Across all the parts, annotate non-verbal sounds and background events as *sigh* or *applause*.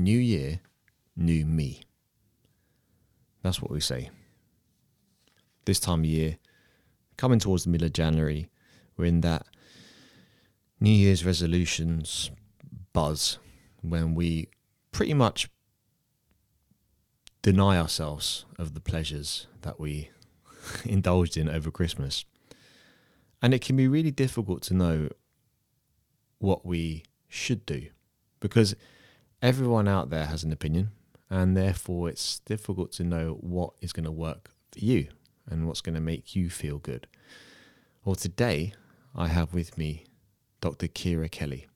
new year, new me. That's what we say. This time of year, coming towards the middle of January, we're in that New Year's resolutions buzz when we pretty much deny ourselves of the pleasures that we *laughs* indulged in over Christmas. And it can be really difficult to know what we should do because everyone out there has an opinion and therefore it's difficult to know what is going to work for you and what's going to make you feel good. Well, today I have with me Dr. Kira Kelly,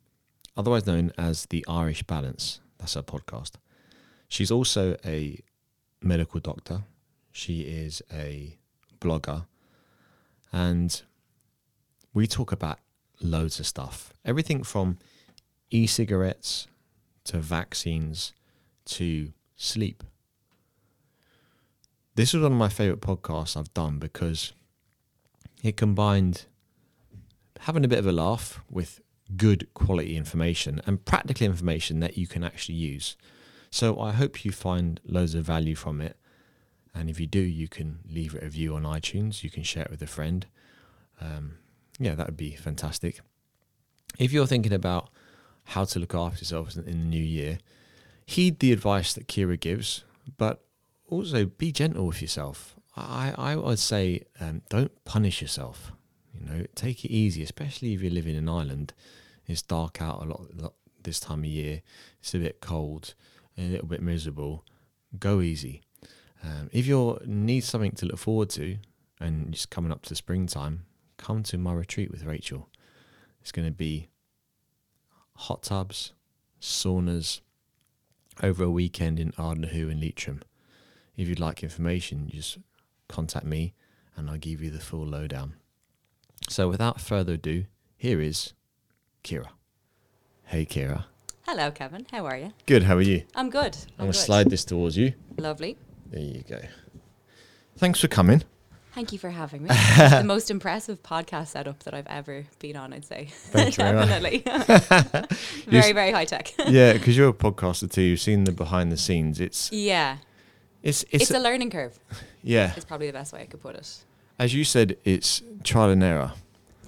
otherwise known as the Irish Balance. That's her podcast. She's also a medical doctor. She is a blogger. And we talk about loads of stuff. Everything from e cigarettes to vaccines to sleep. This was one of my favorite podcasts I've done because it combined having a bit of a laugh with good quality information and practical information that you can actually use. So I hope you find loads of value from it. And if you do, you can leave a review on iTunes. You can share it with a friend. Um, yeah, that would be fantastic. If you're thinking about how to look after yourself in the new year, heed the advice that Kira gives, but also be gentle with yourself. I, I would say um, don't punish yourself. You know, take it easy, especially if you're living in Ireland. It's dark out a lot, lot this time of year. It's a bit cold, a little bit miserable. Go easy. Um, if you need something to look forward to, and just coming up to springtime, come to my retreat with Rachel. It's going to be hot tubs, saunas, over a weekend in Ardnahoo and Leitrim. If you'd like information, just contact me and I'll give you the full lowdown. So without further ado, here is Kira. Hey Kira. Hello, Kevin. How are you? Good, how are you? I'm good. I'm, I'm going to slide this towards you. Lovely. There you go. Thanks for coming. Thank you for having me. The most *laughs* impressive podcast setup that I've ever been on, I'd say. Thank you very much. Definitely. *laughs* *laughs* very, very high tech. yeah, because you're a podcaster too. You've seen the behind the scenes. It's Yeah. it's it's, It's, a learning curve. yeah. It's probably the best way I could put it. As you said, it's trial and error.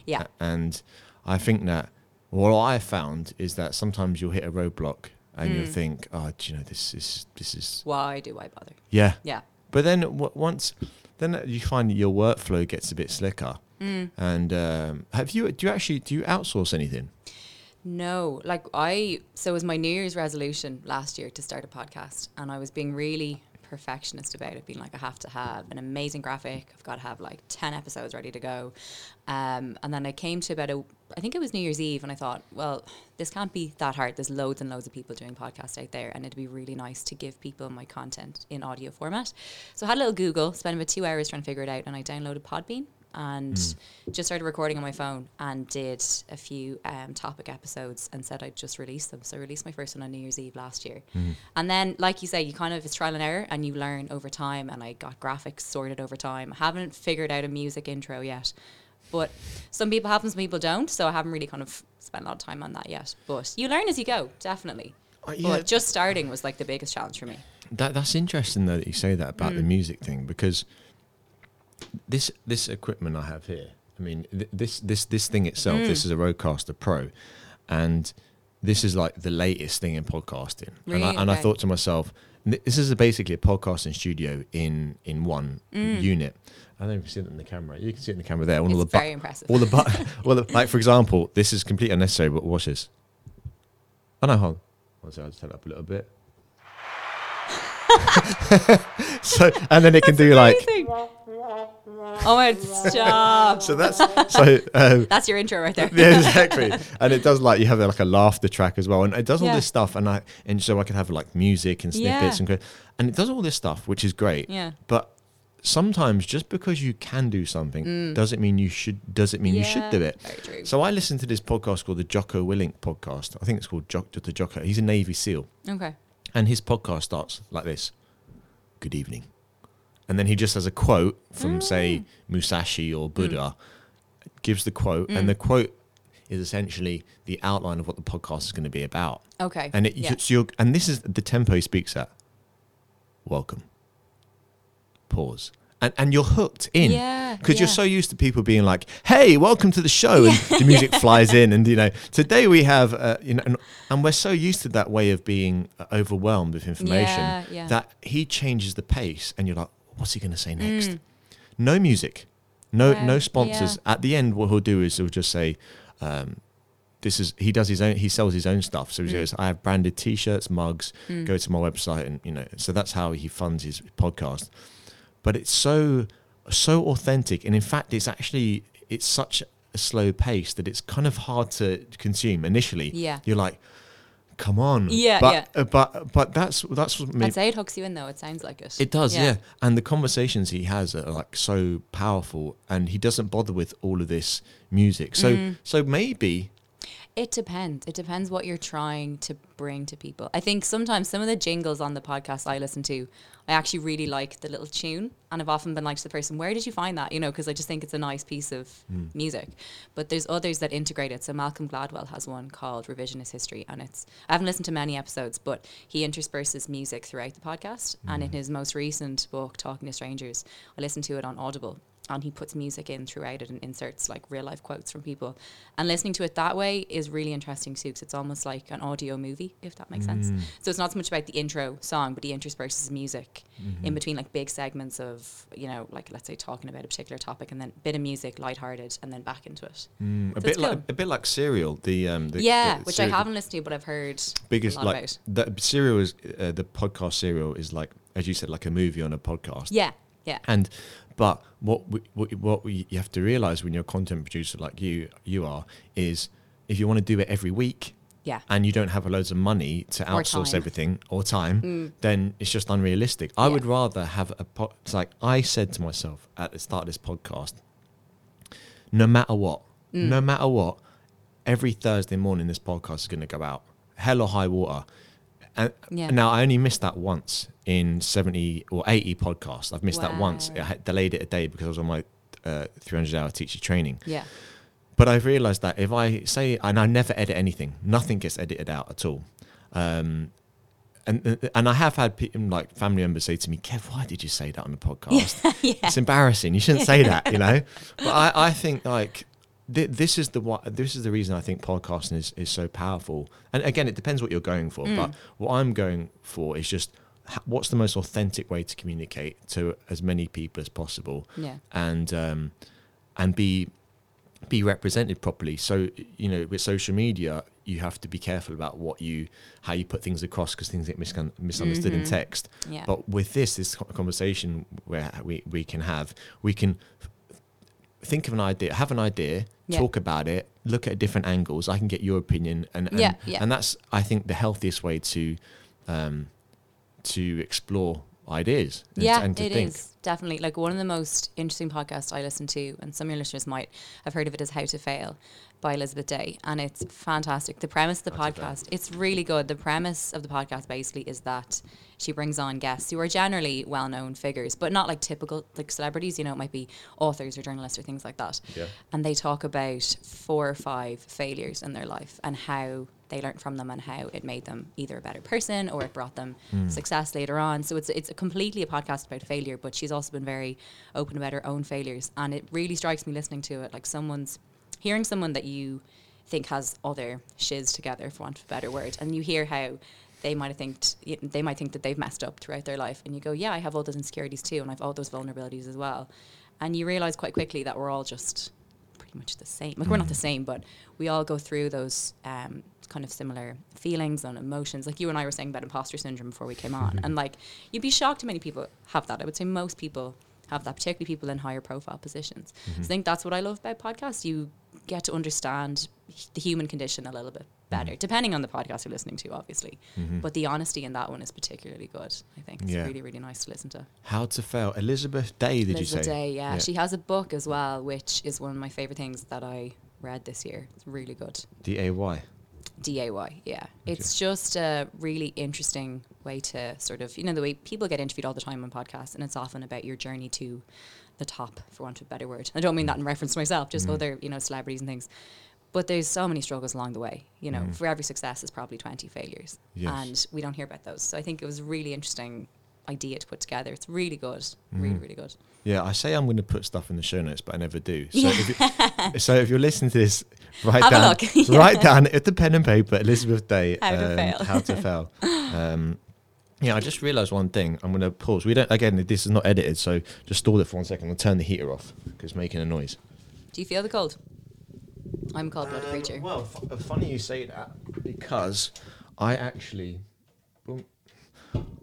Yeah. A- And I think that what I found is that sometimes you'll hit a roadblock and you'll Mm. think, oh, do you know, this is this is Why do I bother? yeah. Yeah. But then w- once, then you find that your workflow gets a bit slicker. Mm. And um, have you? Do you actually do you outsource anything? No, like I, so it was my New Year's resolution last year to start a podcast, and I was being really perfectionist about it, being like, I have to have an amazing graphic, I've got to have like 10 episodes ready to go. Um, and then I came to about a, I think it was New Year's Eve, and I thought, well, this can't be that hard. There's loads and loads of people doing podcasts out there, and it'd be really nice to give people my content in audio format. So I had a little Google, spent about two hours trying to figure it out, and I downloaded Podbean and just started recording on my phone and did a few um, topic episodes and said I'd just release them. So I released my first one on New Year's Eve last year. And then, like you say, you kind of, it's trial and error and you learn over time. And I got graphics sorted over time. I haven't figured out a music intro yet. But some people have them, some people don't. So I haven't really kind of spent a lot of time on that yet. But you learn as you go, definitely. Uh, yeah. But just starting was like the biggest challenge for me. That that's interesting though that you say that about the Mm. music thing because this this equipment I have here. I mean, th- this this this thing itself. Mm. This is a Rodecaster Pro, and this is like the latest thing in podcasting. And I Really? and I thought to myself, this is a basically a podcasting studio in in one Mm. unit. I don't know if you see it in the camera. You can see it in the camera there. All It's the bu- very impressive. all the bu- *laughs* *laughs* well, the, like for example, this is completely unnecessary. But watch this. Oh no, hold. on. I'll just turn it up a little bit. *laughs* so and then it can do like Oh my, stop. so that's so um, That's your intro right there. yeah exactly and it does like you have like a laughter track as well and it does all Yeah. this stuff and I and so I can have like music and snippets Yeah. and and it does all this stuff which is great Yeah. but sometimes just because you can do something doesn't mean you should does it mean you should Mm. Do it so I listened to this podcast called the Jocko Willink podcast I think it's called Jock the Jocko he's a Navy SEAL Okay. and his podcast starts like this Good evening. And then he just has a quote from, say, Mm. Musashi or Buddha, gives the quote, and the quote is essentially the outline of what the podcast is going to be about. Okay. And it, yeah. so and this is the tempo he speaks at. Welcome. Pause. And, and you're hooked in Yeah, because you're so used to people being like, "Hey, welcome to the show," and the music *laughs* flies in, and you know, today we have, uh, you know, and, and we're so used to that way of being uh, overwhelmed with information Yeah, yeah. that he changes the pace, and you're like, "What's he going to say next?" Mm. No music, no no sponsors. At the end, what he'll do is he'll just say, um, "This is." He does his own. He sells his own stuff. So he Mm. goes, "I have branded T-shirts, mugs. Mm. Go to my website, and you know." So that's how he funds his podcast. But it's so so authentic, and in fact, it's actually it's such a slow pace that it's kind of hard to consume initially. Yeah. you're like, "Come on." Yeah, but, yeah. uh, but but that's that's what made I'd say it hooks you in though. It sounds like it. it does, yeah. And the conversations he has are like so powerful, and he doesn't bother with all of this music. So, Mm-hmm. so maybe, It depends. It depends what you're trying to bring to people. I think sometimes some of the jingles on the podcast I listen to, I actually really like the little tune, and I've often been like to the person, "Where did you find that?" You know, because I just think it's a nice piece of mm. music. But there's others that integrate it. So Malcolm Gladwell has one called Revisionist History, and it's I haven't listened to many episodes, but he intersperses music throughout the podcast. And in mm. his most recent book, Talking to Strangers, I listened to it on Audible and he puts music in throughout it and inserts like real life quotes from people. And listening to it that way is really interesting too, because it's almost like an audio movie, if that makes sense. So it's not so much about the intro song, but he intersperses music in between like big segments of, you know, like let's say talking about a particular topic and then a bit of music, lighthearted, and then back into it. mm, a bit like a bit like Serial, the um, the, yeah, the which I haven't listened to, but I've heard biggest a lot like about. the Serial is uh, the podcast Serial is like as you said, like a movie on a podcast. Yeah, yeah. And but what we, what what we, you have to realize when you're a content producer like you you are is if you want to do it every week Yeah. and you don't have loads of money to outsource everything or time, Mm. then it's just unrealistic. I Yeah. would rather have a po- it's like I said to myself at the start of this podcast, no matter what, Mm. no matter what, every Thursday morning this podcast is going to go out, hell or high water. And Yeah. now I only missed that once in 70 or 80 podcasts. I've missed that once. I had delayed it a day because I was on my uh, 300 hour teacher training. Yeah. But I've realized that if I say, and I never edit anything, nothing gets edited out at all. Um, and and I have had pe- like family members say to me, Kev, why did you say that on the *laughs* podcast? It's embarrassing. You shouldn't say that, you know. *laughs* But I, I think like th- this is the what this is the reason I think podcasting is, is so powerful. And again, it depends what you're going for. But what I'm going for is just what's the most authentic way to communicate to as many people as possible Yeah. and um, and be be represented properly. So you know, with social media, you have to be careful about what you how you put things across because things get miscon- misunderstood in Mhm. text. Yeah. But with this, this conversation where we we can have, we can think of an idea, have an idea, Yeah. talk about it, look at different angles. I can get your opinion, and and, Yeah, yeah. and that's I think the healthiest way to um, to explore ideas. and Yeah, and it think. is definitely like one of the most interesting podcasts I listen to, and some of your listeners might have heard of it as "How to Fail" by Elizabeth Day, and it's fantastic. The premise of the Fail. podcast, it's really good. The premise of the podcast basically is that she brings on guests who are generally well-known figures, but not like typical like celebrities. You know, it might be authors or journalists or things like that, Yeah. and they talk about four or five failures in their life and how they learned from them and how it made them either a better person or it brought them hmm. success later on. So it's it's a completely a podcast about failure, but she's also been very open about her own failures, and it really strikes me listening to it like someone's hearing someone that you think has other shiz together, for want of a better word, and you hear how they might have think they might think that they've messed up throughout their life, and you go, yeah, I have all those insecurities too, and I've all those vulnerabilities as well, and you realize quite quickly that we're all just pretty much the same. Like we're not the mm. same, but we all go through those um, kind of similar feelings and emotions. Like you and I were saying about imposter syndrome before we came on, mm-hmm. and like you'd be shocked how many people have that. I would say most people have that, particularly people in higher profile positions. So mm-hmm. I think that's what I love about podcasts. You get to understand the human condition a little bit mm-hmm. better, depending on the podcast you're listening to, obviously. Mm-hmm. But the honesty in that one is particularly good. I think it's Yeah. really, really nice to listen to. How to fail. Elizabeth Day, did Elizabeth you say? Elizabeth Day, yeah. She has a book as well, which is one of my favorite things that I read this year. It's really good. D A Y. DAY, yeah. It's just a really interesting way to sort of, you know, the way people get interviewed all the time on podcasts, and it's often about your journey to the top, for want of a better word. I don't mean that in reference to myself, just other, you know, celebrities and things. But there's so many struggles along the way. You know, for every success is probably 20 failures. Yes. And we don't hear about those. So I think it was a really interesting idea to put together. It's really good. Really, really good. Yeah, I say I'm going to put stuff in the show notes, but I never do. So, if, you, *laughs* so if you're listening to this, write Have down. *laughs* Yeah. write down at the pen and paper, Elizabeth Day, How to um, fail. how to *laughs* fail. Um, yeah, I just realised one thing. I'm going to pause. We don't. Again, this is not edited, so just stall it for one second. I'll turn the heater off because it's making a noise. Do you feel the cold? I'm a cold blooded creature. Um, Well, f- funny you say that because I actually, boom,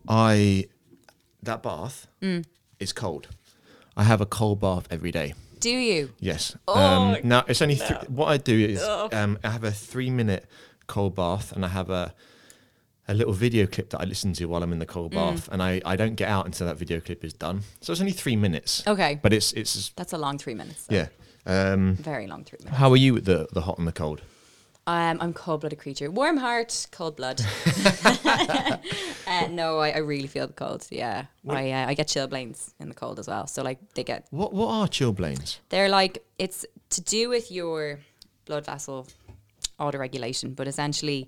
I that bath Mm. is cold. I have a cold bath every day. Do you? Yes. Oh, um, now it's only th- what I do is um, I have a three minute cold bath and I have a a little video clip that I listen to while I'm in the cold Mm. bath and I, I don't get out until that video clip is done. So it's only three minutes. Okay. But it's it's That's a long three minutes. though. yeah. Um, Very long three minutes. how are you with the the hot and the cold? Um, I'm cold blooded creature. Warm heart, cold blood. *laughs* *laughs* uh, no, I, I really feel the cold. Yeah. I, uh, I get chilblains in the cold as well. So, like, they get What what are chilblains? They're like it's to do with your blood vessel autoregulation, but essentially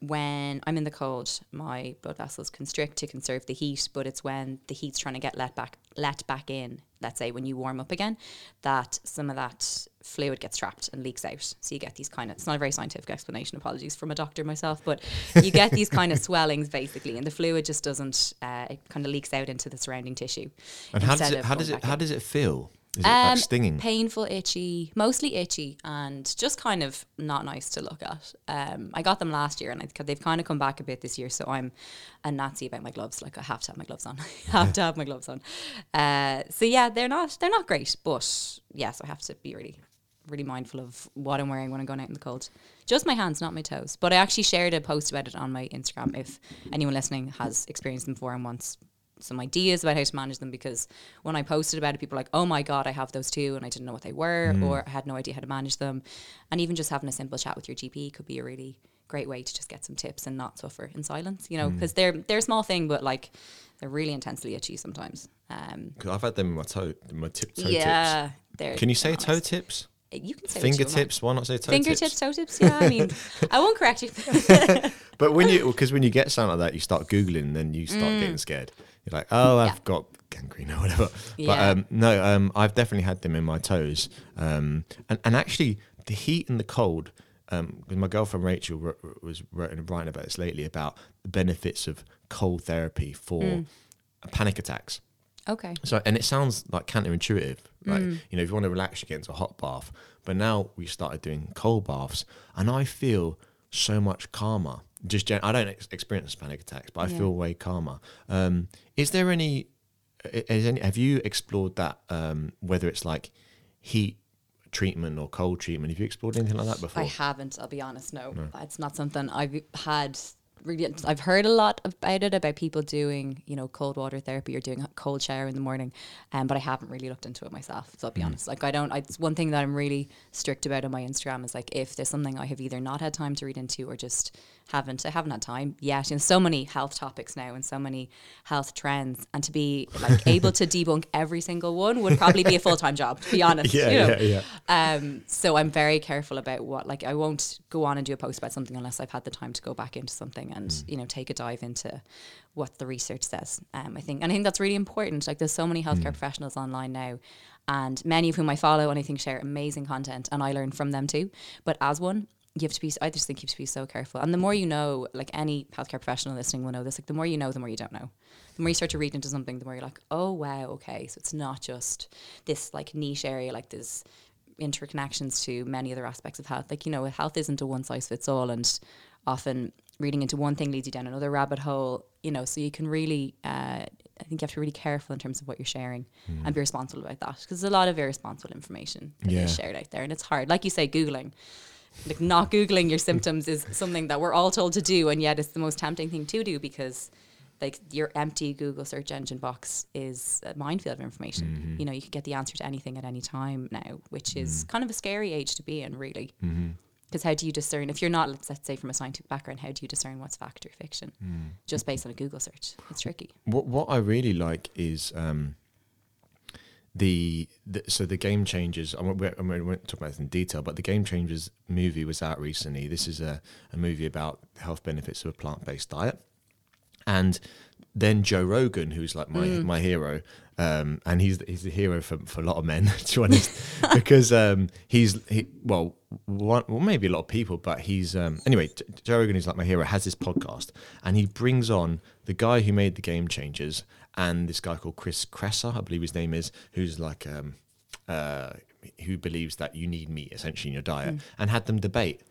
when I'm in the cold, my blood vessels constrict to conserve the heat, but it's when the heat's trying to get let back let back in, let's say when you warm up again, that some of that fluid gets trapped and leaks out. So you get these kind of it's not a very scientific explanation, apologies from a doctor myself, but you get these kind of *laughs* swellings basically and the fluid just doesn't uh, it kind of leaks out into the surrounding tissue. And how does it how does it back how in. does it feel? Is it Um, like stinging? Painful, itchy, mostly itchy, and just kind of not nice to look at. Um, I got them last year, and I, they've kind of come back a bit this year. So I'm a Nazi about my gloves. Like I have to have my gloves on. *laughs* I have to have my gloves on. Uh, so yeah, they're not they're not great, but yes, I have to be really really mindful of what I'm wearing when I'm going out in the cold. Just my hands, not my toes. But I actually shared a post about it on my Instagram. If anyone listening has experienced them before and wants some ideas about how to manage them because when I posted about it, people were like, oh my God, I have those too. And I didn't know what they were mm. or I had no idea how to manage them. And even just having a simple chat with your GP could be a really great way to just get some tips and not suffer in silence, you know, mm. because they're, they're a small thing, but like they're really intensely itchy sometimes. Um, 'Cause I've had them in my toe, my tip toe yeah. Tips. Can you say not toe tips? Eh, you can say what you want. Fingertips? Why not say toe Fingertips, tips? toe tips. Yeah, I mean, *laughs* I won't correct you. *laughs* But when you *laughs* because when you get something like that, you start googling, and then you start mm. getting scared. You're like, oh, I've Mm. Yeah. got gangrene or whatever. But Yeah. um, no, um, I've definitely had them in my toes, um, and and actually the heat and the cold. Um, 'cause my girlfriend Rachel wr- wr- was writing, about this lately about the benefits of cold therapy for Mm. panic attacks. okay. So, and it sounds like counterintuitive, like you know, if you want to relax, you get into a hot bath. But now we started doing cold baths, and I feel so much calmer. Just, gen- I don't ex- experience panic attacks, but I Yeah. feel way calmer. Um, is there any, is any? Have you explored that? Um, whether it's like heat treatment or cold treatment? Have you explored anything like that before? I haven't. I'll be honest. No, it's not something I've had. Really, I've heard a lot about it about people doing, you know, cold water therapy or doing a cold shower in the morning, um, but I haven't really looked into it myself. So I'll be honest. Like I don't. I, it's one thing that I'm really strict about on my Instagram is like if there's something I have either not had time to read into or just haven't. I haven't had time yet. You know, so many health topics now and so many health trends, and to be like able to debunk every single one would probably be a full time job. To be honest. yeah, you know? yeah, yeah. Um, so I'm very careful about what, like, I won't go on and do a post about something unless I've had the time to go back into something and, Mm. you know, take a dive into what the research says. Um, I think, and I think that's really important. Like, there's so many healthcare Mm. professionals online now, and many of whom I follow and I think share amazing content, and I learn from them too. But as one, you have to be. I just think you have to be so careful. And the more you know, like any healthcare professional listening will know this. Like the more you know, the more you don't know. The more you start to read into something, the more you're like, oh wow, okay. So it's not just this like niche area. Like there's interconnections to many other aspects of health. Like you know, health isn't a one size fits all, and often reading into one thing leads you down another rabbit hole. You know, so you can really. Uh, I think you have to be really careful in terms of what you're sharing hmm. and be responsible about that because there's a lot of irresponsible information that Yeah. is shared out there, and it's hard. Like you say, googling like not googling your symptoms is something that we're all told to do and yet it's the most tempting thing to do because like your empty google search engine box is a minefield of information mm-hmm. you know you can get the answer to anything at any time now which is mm-hmm. kind of a scary age to be in really mm-hmm. Because how do you discern if you're not let's, let's say from a scientific background how do you discern what's fact or fiction just based on a google search it's tricky What what I really like is um, the, the so the Game Changers. I won't, I won't talk about this in detail, but the Game Changers movie was out recently. This is a, a movie about health benefits of a plant based diet, and then Joe Rogan, who's like my Mm. my hero, um, and he's he's the hero for, for a lot of men, *laughs* to be honest, *laughs* because um, he's he, well, one, well, maybe a lot of people, but he's um, anyway. Joe Rogan is like my hero. Has this podcast, and he brings on the guy who made the Game Changers and this guy called Chris Kresser, I believe his name is, who's like um, uh, who believes that you need meat essentially in your diet, and had them debate.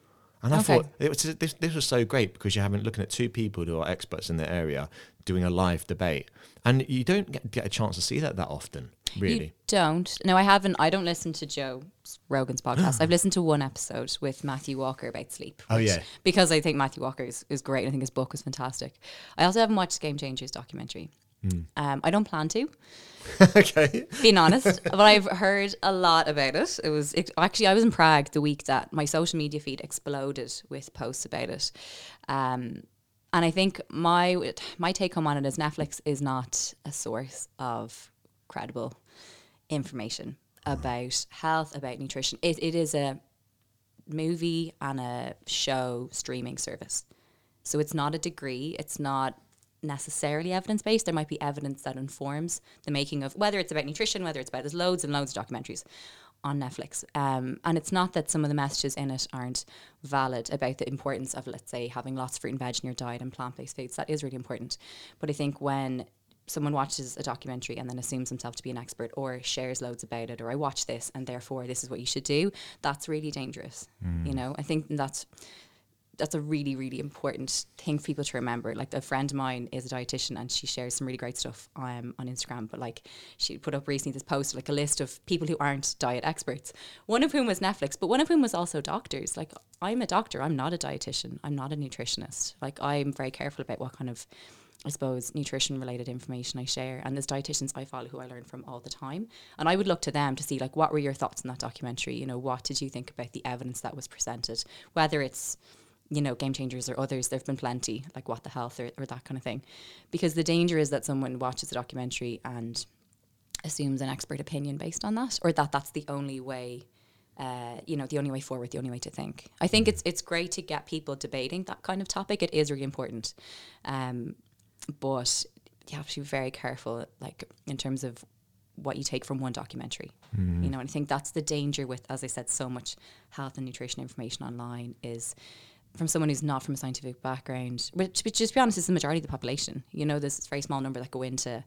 And I Okay. thought it was, this, this was so great because you're having looking at two people who are experts in their area doing a live debate, and you don't get, get a chance to see that that often, really. You don't. No, I haven't. I don't listen to Joe Rogan's podcast. *gasps* I've listened to one episode with Matthew Walker about sleep. Oh, yeah. Because I think Matthew Walker is, is great. I think his book is fantastic. I also haven't watched Game Changers documentary. Hmm. Um, I don't plan to, *laughs* okay. being honest, *laughs* but I've heard a lot about it. It was it, actually I was in Prague the week that my social media feed exploded with posts about it. Um, and I think my my take home on it is Netflix is not a source of credible information about health, about nutrition. It, it is a movie and a show streaming service. So it's not a degree, it's not necessarily evidence based. There might be evidence that informs the making of whether it's about nutrition, whether it's about there's loads and loads of documentaries on Netflix. Um, and it's not that some of the messages in it aren't valid about the importance of, let's say, having lots of fruit and veg in your diet and plant based foods. That is really important. But I think when someone watches a documentary and then assumes himself to be an expert or shares loads about it or I watch this and therefore this is what you should do, that's really dangerous. You know, I think that's that's a really, really important thing for people to remember. Like a friend of mine is a dietitian and she shares some really great stuff um, on Instagram. But like she put up recently this post, like a list of people who aren't diet experts. One of whom was Netflix, but one of whom was also doctors. Like I'm a doctor, I'm not a dietitian, I'm not a nutritionist. Like I'm very careful about what kind of I suppose, nutrition related information I share. And there's dietitians I follow who I learn from all the time. And I would look to them to see, like, what were your thoughts on that documentary? You know, what did you think about the evidence that was presented? Whether it's, you know, game changers or others, there have been plenty, like What the Health or, or that kind of thing. Because the danger is that someone watches a documentary and assumes an expert opinion based on that, or that that's the only way. Uh, you know, the only way forward, the only way to think. I think it's it's great to get people debating that kind of topic. It is really important, um, but you have to be very careful, like in terms of what you take from one documentary. You know, and I think that's the danger with, as I said, so much health and nutrition information online is from someone who's not from a scientific background, which, which just to be honest, is the majority of the population. You know, there's this very small number that go into,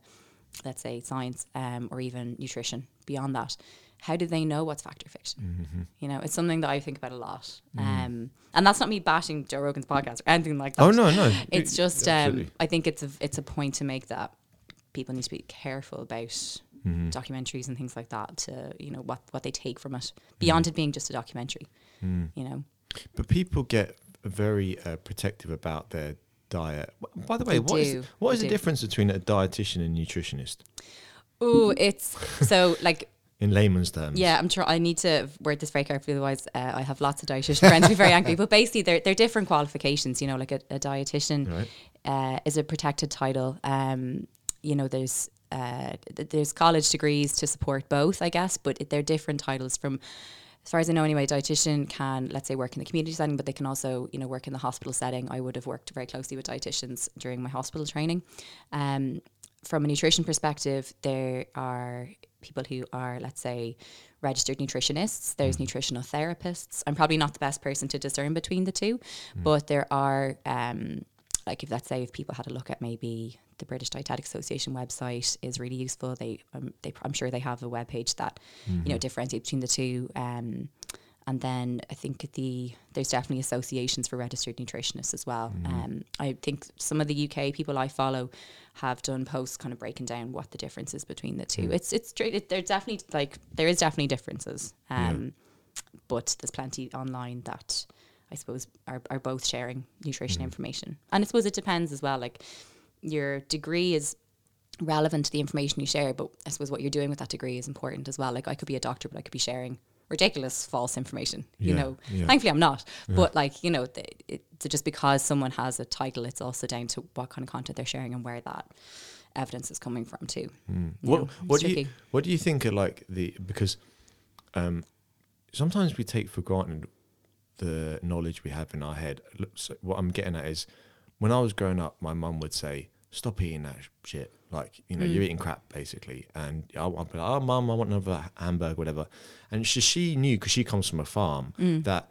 let's say, science um, or even nutrition. Beyond that, how do they know what's fact or fiction? You know, it's something that I think about a lot. Um, and that's not me bashing Joe Rogan's podcast or anything like that. Oh no, no. *laughs* It's just, um, I think it's a it's a point to make that people need to be careful about Mm-hmm. documentaries and things like that. To you know what what they take from it beyond it being just a documentary. Mm. You know, But people get very uh, protective about their diet. By the way, They what is do, what they is the difference between a dietitian and nutritionist oh, it's so like *laughs* in layman's terms? Yeah, I'm sure I need to word this very carefully, otherwise uh, I have lots of dietitian friends be very angry. *laughs* But basically, they're they're different qualifications. You know, like a, a dietitian Right. uh, is a protected title. Um, you know, there's uh, th- there's college degrees to support both, I guess, but it, they're different titles from. As far as I know, anyway, a dietitian can, let's say, work in the community setting, but they can also, you know, work in the hospital setting. I would have worked very closely with dietitians during my hospital training. Um, from a nutrition perspective, there are people who are, let's say, registered nutritionists. There's nutritional therapists. I'm probably not the best person to discern between the two, but there are, um, like, if let's say if people had a look at maybe the British Dietetic Association website is really useful. They, um, they, I'm sure they have a web page that, you know, differentiates between the two. Um, and then I think the there's definitely associations for registered nutritionists as well. Um, I think some of the UK people I follow have done posts kind of breaking down what the difference is between the two. It's it's straight. It, there's definitely like there is definitely differences. Um, but there's plenty online that I suppose are, are both sharing nutrition information. And I suppose it depends as well. Like your degree is relevant to the information you share, but I suppose what you're doing with that degree is important as well. Like I could be a doctor, but I could be sharing ridiculous false information. You Yeah, know, yeah. thankfully I'm not. But like you know, the, it, so just because someone has a title, it's also down to what kind of content they're sharing and where that evidence is coming from too. Mm. What know, what do you what do you think are like the because um, sometimes we take for granted the knowledge we have in our head. So what I'm getting at is when I was growing up, my mum would say, "Stop eating that shit." Like you know, Mm. you're eating crap basically, and I'll, I'll be like, "Oh, mum, I want another hamburger, whatever." And she she knew because she comes from a farm Mm. that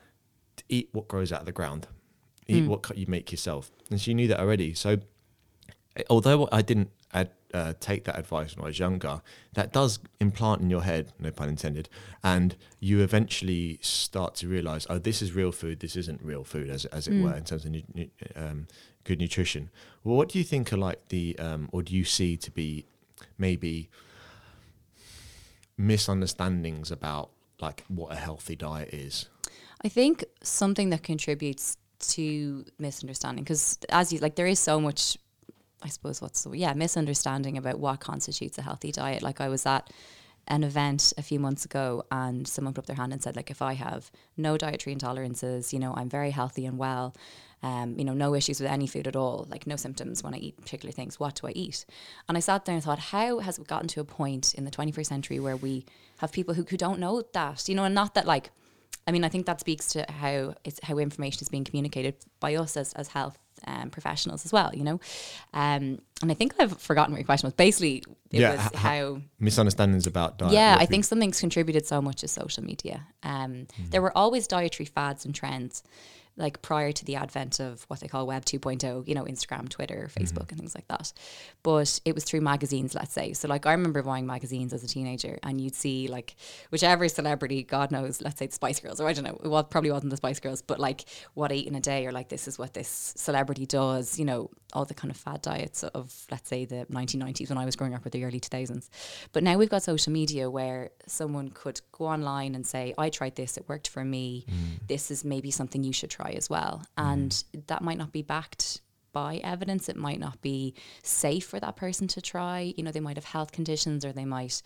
eat what grows out of the ground, eat Mm. what you make yourself, and she knew that already. So eh, although I didn't ad, uh, take that advice when I was younger, that does implant in your head, no pun intended, and you eventually start to realize, oh, this is real food, this isn't real food, as as it Mm. were, in terms of nu- nu- um, good nutrition. Well, what do you think are like the, um, or do you see to be maybe misunderstandings about like what a healthy diet is? I think something that contributes to misunderstanding, because as you like, there is so much. I suppose what's the yeah misunderstanding about what constitutes a healthy diet. Like I was at an event a few months ago, and someone put up their hand and said, like, if I have no dietary intolerances, you know, I'm very healthy and well. Um, you know, no issues with any food at all, like no symptoms when I eat particular things. What do I eat? And I sat there and thought, how has it gotten to a point in the 21st century where we have people who, who don't know that, you know, and not that like I mean, I think that speaks to how it's how information is being communicated by us as, as health um, professionals as well, you know. Um, and I think I've forgotten what your question was. Basically, it Yeah, was how. Misunderstandings about diet. yeah, I food- think something's contributed so much is social media. Um, Mm-hmm. There were always dietary fads and trends, like prior to the advent of what they call Web 2.0, you know, Instagram, Twitter, Mm-hmm. Facebook, and things like that. But it was through magazines, let's say. So, like, I remember buying magazines as a teenager, and you'd see, like, whichever celebrity, God knows, let's say the Spice Girls, or I don't know, it was, probably wasn't the Spice Girls, but like, what I eat in a day, or like, this is what this celebrity does, you know, all the kind of fad diets of, let's say, the 1990s when I was growing up, or the early 2000s. But now we've got social media where someone could go online and say, I tried this, it worked for me. This is maybe something you should try as well. And that might not be backed by evidence. It might not be safe for that person to try. You know, they might have health conditions or they might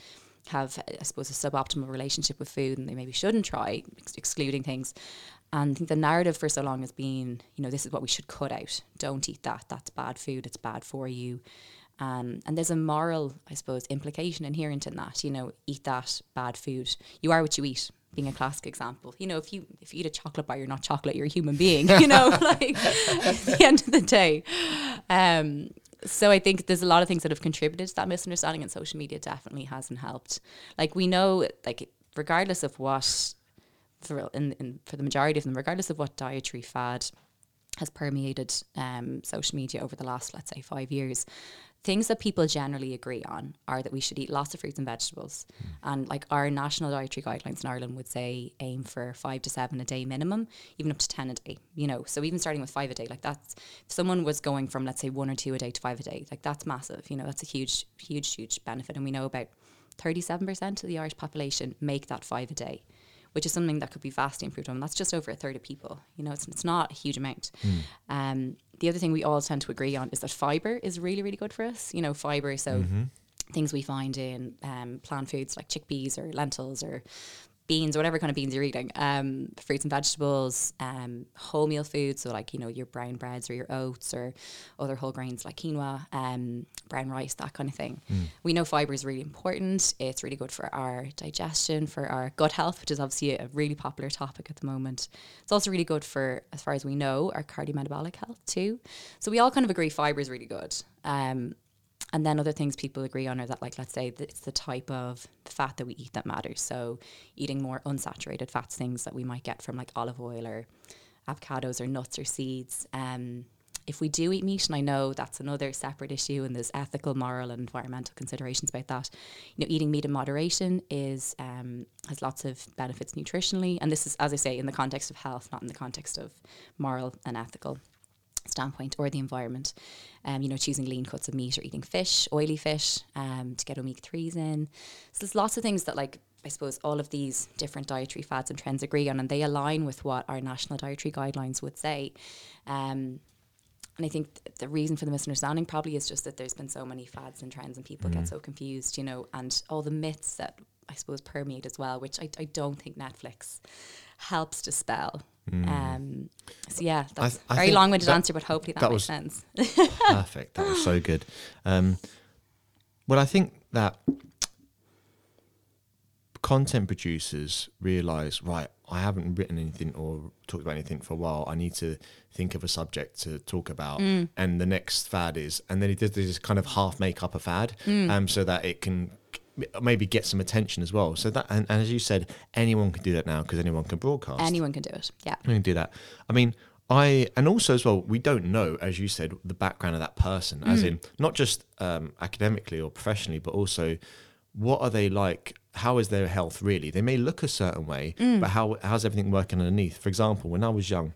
have, I suppose, a suboptimal relationship with food and they maybe shouldn't try, ex- excluding things. And I think the narrative for so long has been, you know, this is what we should cut out. Don't eat that. That's bad food. It's bad for you. Um, and there's a moral, I suppose, implication inherent in that. You know, eat that bad food. You are what you eat. Being a classic example, you know, if you if you eat a chocolate bar, you're not chocolate. You're a human being. You know, *laughs* like at the end of the day. Um, so I think there's a lot of things that have contributed to that misunderstanding, and social media definitely hasn't helped. Like we know, like regardless of what, for in, in for the majority of them, regardless of what dietary fad has permeated um, social media over the last, let's say, five years. Things that people generally agree on are that we should eat lots of fruits and vegetables. And like our national dietary guidelines in Ireland would say aim for five to seven a day minimum, even up to 10 a day, you know. So even starting with five a day, like that's, if someone was going from, let's say, one or two a day to five a day, like that's massive, you know, that's a huge, huge, huge benefit. And we know about 37% of the Irish population make that five a day which is something that could be vastly improved on. That's just over a third of people. You know, it's, it's not a huge amount. Um, the other thing we all tend to agree on is that fiber is really, really good for us. You know, fiber, so things we find in um, plant foods like chickpeas or lentils or beans or whatever kind of beans you're eating, um, fruits and vegetables, um, wholemeal foods, so like, you know, your brown breads or your oats or other whole grains like quinoa, um, brown rice, that kind of thing. We know fiber is really important. It's really good for our digestion, for our gut health, which is obviously a really popular topic at the moment. It's also really good for, as far as we know, our cardiometabolic health too. So we all kind of agree fiber is really good. Um, and then other things people agree on are that, like, let's say it's the type of fat that we eat that matters. So, eating more unsaturated fats, things that we might get from like olive oil or avocados or nuts or seeds. Um, if we do eat meat, and I know that's another separate issue, and there's ethical, moral, and environmental considerations about that. You know, eating meat in moderation is um, has lots of benefits nutritionally, and this is, as I say, in the context of health, not in the context of moral and ethical standpoint or the environment. Um, you know, choosing lean cuts of meat or eating fish, oily fish, um, to get omega threes in. So there's lots of things that like I suppose all of these different dietary fads and trends agree on, and they align with what our national dietary guidelines would say. Um, and I think th- the reason for the misunderstanding probably is just that there's been so many fads and trends, and people get so confused, you know, and all the myths that I suppose permeate as well, which I, I don't think Netflix helps dispel. Um, so yeah, that's I very long-winded that- answer, but hopefully that, that makes sense. *laughs* Perfect. That was so good. Um, Well, I think that content producers realize, right, I haven't written anything or talked about anything for a while. I need to think of a subject to talk about. And the next fad is, and then he does this kind of half make up a fad um, so that it can maybe get some attention as well. So that, and, and as you said, anyone can do that now because anyone can broadcast. Anyone can do it. Yeah. We can do that. I mean, I and also as well, we don't know, as you said, the background of that person, as in not just um, academically or professionally, but also what are they like? How is their health really? They may look a certain way, but how how's everything working underneath? For example, when I was young,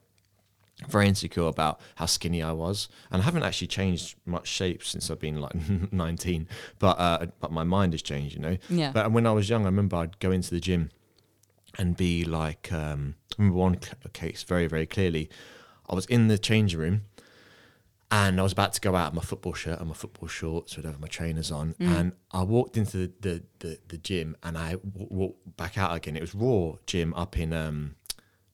very insecure about how skinny I was, and I haven't actually changed much shape since I've been like *laughs* 19. But uh, but my mind has changed, you know. Yeah. But when I was young, I remember I'd go into the gym and be like, um, I remember one case very very clearly. I was in the changing room, and I was about to go out of my football shirt and my football shorts, whatever my trainers on, and I walked into the the, the, the gym and I w- walked back out again. It was Raw Gym up in um,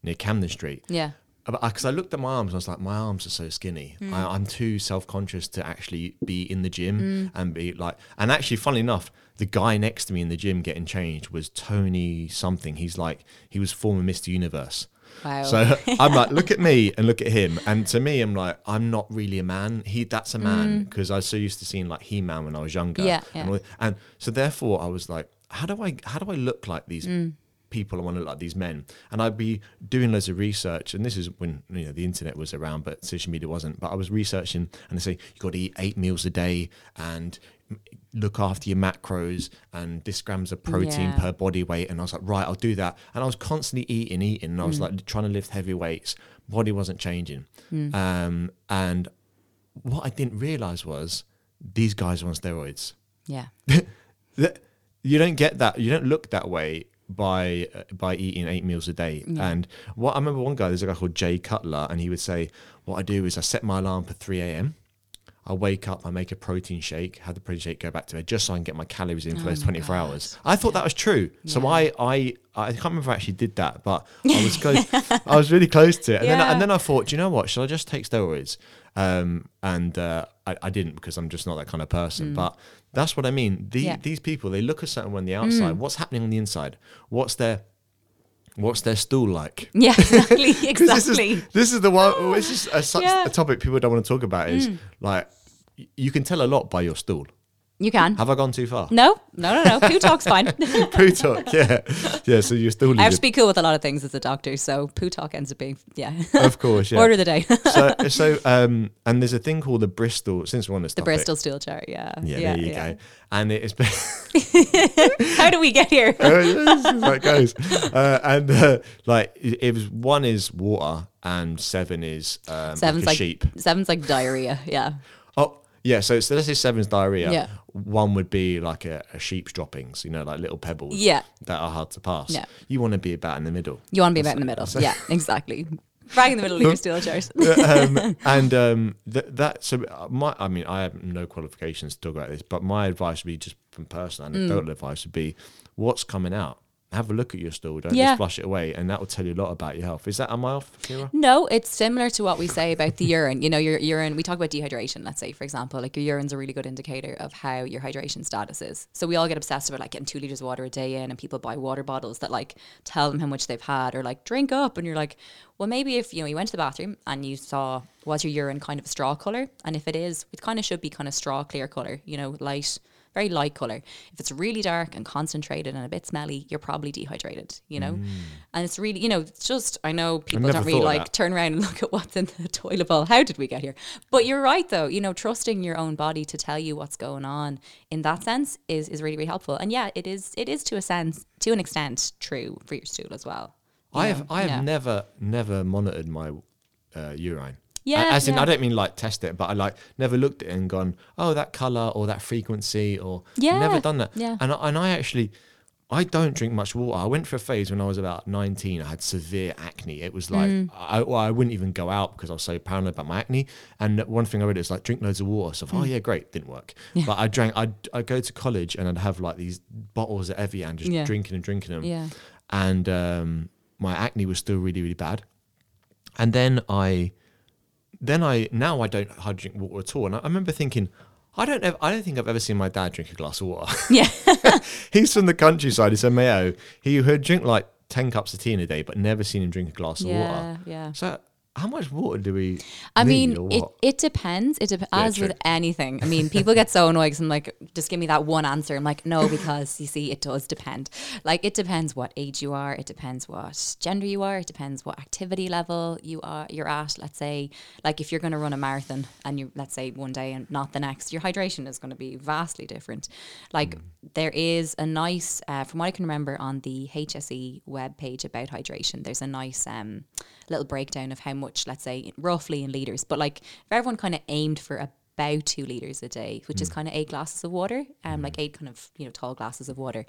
near Camden Street. Yeah. Because uh, I looked at my arms and I was like, my arms are so skinny. I, mm. I'm too self conscious to actually be in the gym mm. and be like. And actually, funnily enough, the guy next to me in the gym getting changed was Tony something. He's like, he was former Mr. Universe. Wow. So *laughs* I'm like, look at me and look at him. And to me, I'm like, I'm not really a man. He, that's a mm. man because I was so used to seeing like He Man when I was younger. Yeah, And, all- and so therefore, I was like, how do I, how do I look like these people? I want to look like these men. And I'd be doing loads of research. And this is when you know the internet was around, but social media wasn't. But I was researching, and they say you got to eat eight meals a day and look after your macros and this grams of protein Yeah. per body weight and I was like right I'll do that and I was constantly eating eating and I was like trying to lift heavy weights body wasn't changing um, and what I didn't realize was these guys are on steroids Yeah. *laughs* You don't get that you don't look that way by uh, by eating eight meals a day. And what I remember one guy there's a guy called Jay Cutler and he would say what I do is I set my alarm for 3 a.m I wake up, I make a protein shake, have the protein shake, go back to bed, just so I can get my calories in for those 24 hours. I thought that was true. So I, I, I can't remember if I actually did that, but I was *laughs* close. I was really close to it. And, then, I- and then I thought, do you know what? Should I just take steroids? Um, and uh, I, I didn't because I'm just not that kind of person. But that's what I mean. The, Mm. Yeah. Mm. These people, they look a certain way on the outside. What's happening on the inside? What's their, what's their stool like? *laughs* Yeah, exactly. *laughs* Exactly. This is, this is the one. This is a, such Yeah. Mm. a topic people don't want to talk about. Is like you can tell a lot by your stool. You can. Have I gone too far? No, no, no, no. Poo talk's fine. *laughs* Poo talk. Yeah, yeah. So your stool I have is, to be cool with a lot of things as a doctor, so poo talk ends up being yeah. of course. Yeah. *laughs* Order of the day. so *laughs* so um and there's a thing called the Bristol. Since we're on this the topic, Bristol stool chart. Yeah. Yeah, there you go. And it's. How do we get here? Oh, yeah, is it goes. Uh, and uh, like it it was one is water and seven is um, Seven's like like sheep. seven's like diarrhea. Yeah. Oh, yeah. So, so let's say seven's diarrhea. Yeah. One would be like a, a sheep's droppings, you know, like little pebbles. Yeah. That are hard to pass. Yeah. You want to be about in the middle. You want to be about in the middle. Yeah, *laughs* exactly. Right in the middle of your stool chairs. *laughs* um, *laughs* and um, th- that so uh, my I mean I have no qualifications to talk about this, but my advice would be just from personal Mm. anecdotal advice would be what's coming out. Have a look at your stool. Don't Yeah. just flush it away, and that will tell you a lot about your health. Is that am I off, Kira? No, it's similar to what we say about the *laughs* urine. You know, your urine, we talk about dehydration, let's say, for example, like your urine's a really good indicator of how your hydration status is. So we all get obsessed about like getting two liters of water a day in, and people buy water bottles that like tell them how much they've had or like drink up. And you're like, well, maybe if, you know, you went to the bathroom and you saw, was your urine kind of a straw color? And if it is, it kind of should be kind of straw clear color, you know, light. Very light color. If it's really dark and concentrated and a bit smelly, you're probably dehydrated, you know? And it's really, you know, it's just, I know people don't really like that. turn around and *laughs* look at what's in the toilet bowl. How did we get here? But you're right though, you know, trusting your own body to tell you what's going on in that sense is is really, really helpful. And yeah, it is it is to a sense to an extent true for your stool as well. I know? have I have Yeah. never never monitored my uh, urine. Yeah, as in yeah. I don't mean like test it, but I like never looked at it and gone, oh that color or that frequency or Yeah, never done that. yeah. And I, and I actually. I don't drink much water. I went for a phase when I was about 19. I had severe acne. It was like, Mm. I, well, I wouldn't even go out because I was so paranoid about my acne. And one thing I read is like, drink loads of water. So, Mm. oh, yeah, great. Didn't work. But I drank, I'd, I'd go to college and I'd have like these bottles of Evian, just Yeah. drinking and drinking them Yeah. and um, my acne was still really really bad and then i then i now i don't hardly drink water at all and i, I remember thinking I don't know. I don't think I've ever seen my dad drink a glass of water. Yeah. *laughs* He's from the countryside. He's a Mayo. He would drink like ten cups of tea in a day, but never seen him drink a glass of yeah. water. Yeah. So, how much water do we? I mean, it, it depends. It dep- as true. with anything. I mean, people get so *laughs* annoyed 'cause I'm like, just give me that one answer. I'm like, no, because you see, it does depend. Like, it depends what age you are. It depends what gender you are. It depends what activity level you are. You're at. Let's say, like, if you're going to run a marathon and you, let's say, one day and not the next, your hydration is going to be vastly different. Like, there is a nice, uh, from what I can remember, on the HSE web page about hydration. There's a nice um, little breakdown of how much, let's say, roughly in liters. But like, if everyone kind of aimed for about two liters a day, which is kind of eight glasses of water, um, like eight kind of you know tall glasses of water,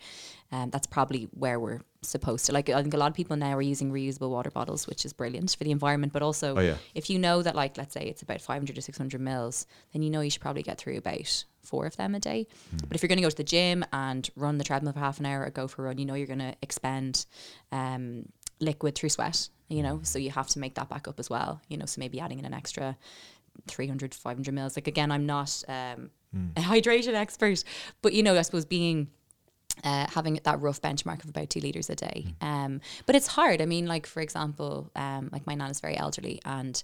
um, that's probably where we're supposed to. Like, I think a lot of people now are using reusable water bottles, which is brilliant for the environment. But also, Oh, yeah. if you know that, like, let's say it's about 500 or 600 mils, then you know you should probably get through about four of them a day. But if you're going to go to the gym and run the treadmill for half an hour or go for a run, you know you're going to expend um, liquid through sweat, you know, so you have to make that back up as well, you know, so maybe adding in an extra 300, 500 mils. Like, again, I'm not um, a hydration expert, but, you know, I suppose being uh, having that rough benchmark of about two liters a day. Um, but it's hard. I mean, like for example, um, like my nan is very elderly, and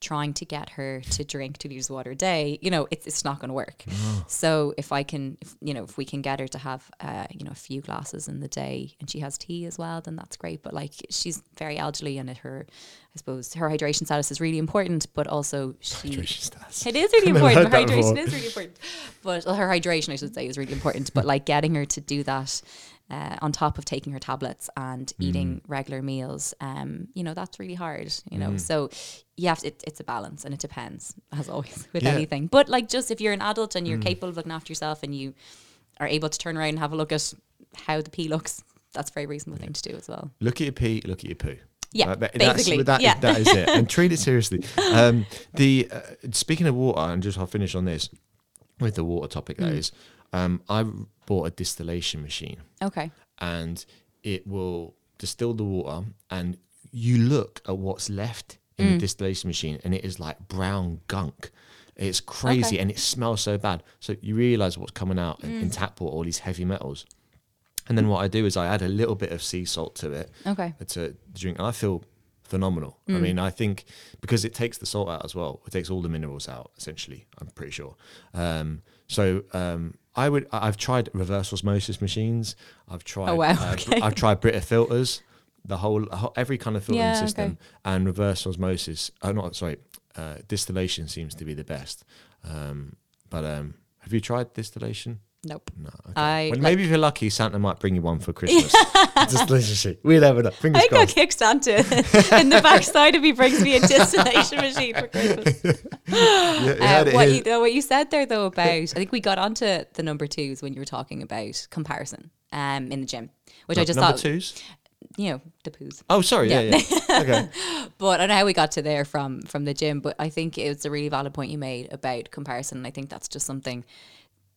trying to get her to drink two liters of water a day, you know, it's it's not going to work. So if I can, if, you know, if we can get her to have, uh, you know, a few glasses in the day, and she has tea as well, then that's great. But like she's very elderly, and it, her, I suppose her hydration status is really important, but also she. It is really *laughs* important. that Hydration before. is really important. But well, her hydration, I should say, is really important. But like getting her to do that uh, on top of taking her tablets and Mm. eating regular meals, um, you know, that's really hard. You know, so you have to, it, it's a balance and it depends, as always, *laughs* with Yeah. anything. But like, just if you're an adult and you're Mm. capable of looking after yourself and you are able to turn around and have a look at how the pee looks, that's a very reasonable thing to do as well. Look at your pee. Look at your poo. Yeah, Uh, that- basically. that, yeah. that is it. And treat it *laughs* seriously. Um, the uh, speaking of water, and just I'll finish on this with the water topic. That Mm. is, um, I bought a distillation machine, okay. and it will distill the water, and you look at what's left in the distillation machine, and it is like brown gunk. It's crazy, Okay. and it smells so bad. So you realize what's coming out in, in tap water, all these heavy metals. And then what I do is I add a little bit of sea salt to it, Okay. to drink, and I feel phenomenal. I mean, I think because it takes the salt out as well, it takes all the minerals out. Essentially, I'm pretty sure. Um, so um, I would. I've tried reverse osmosis machines. I've tried. Oh, wow, uh, *laughs* okay. I've tried Brita filters, the whole, whole- every kind of filtering Yeah, okay. system, and reverse osmosis. Oh, not sorry. Uh, distillation seems to be the best. Um, but um, have you tried distillation? Nope. No. Okay. I, well, like- maybe if you're lucky, Santa might bring you one for *laughs* Christmas. distillation sheet. We'll never know. Fingers I got crossed. kick Santa *laughs* in the backside if he brings me a distillation machine for Christmas. *laughs* Yeah, Uh, what, you, uh, what you said there though about I think we got onto the number twos when you were talking about comparison um, in the gym, which I just Number thought twos. you know the poos. Oh, sorry. Yeah, Yeah. yeah. okay. But I don't know how we got to there from from the gym, but I think it was a really valid point you made about comparison. And I think that's just something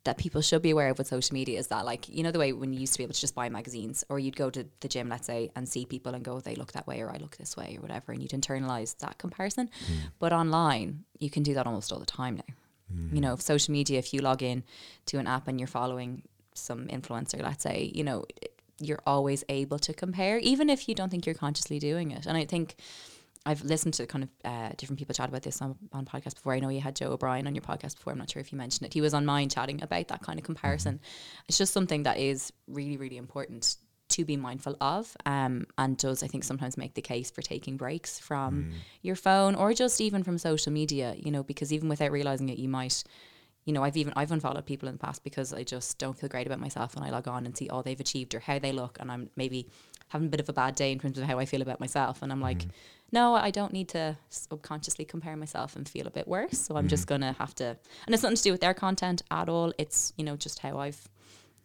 that people should be aware of with social media is that like you know the way when you used to be able to just buy magazines or you'd go to the gym let's say and see people and go they look that way or I look this way or whatever and you'd internalize that comparison. Hmm. But online you can do that almost all the time now. Hmm. You know social media if you log in to an app and you're following some influencer let's say you know you're always able to compare even if you don't think you're consciously doing it. And I think I've listened to kind of uh, different people chat about this on, on podcasts before. I know you had Joe O'Brien on your podcast before. I'm not sure if you mentioned it. He was on mine chatting about that kind of comparison. It's just something that is really, really important to be mindful of um, and does, I think, sometimes make the case for taking breaks from your phone or just even from social media, you know, because even without realizing it, you might you know, I've even I've unfollowed people in the past because I just don't feel great about myself when I log on and see all they've achieved or how they look, and I'm maybe having a bit of a bad day in terms of how I feel about myself, and I'm like, no, I don't need to subconsciously compare myself and feel a bit worse, so I'm just gonna have to, and it's nothing to do with their content at all. It's you know just how I've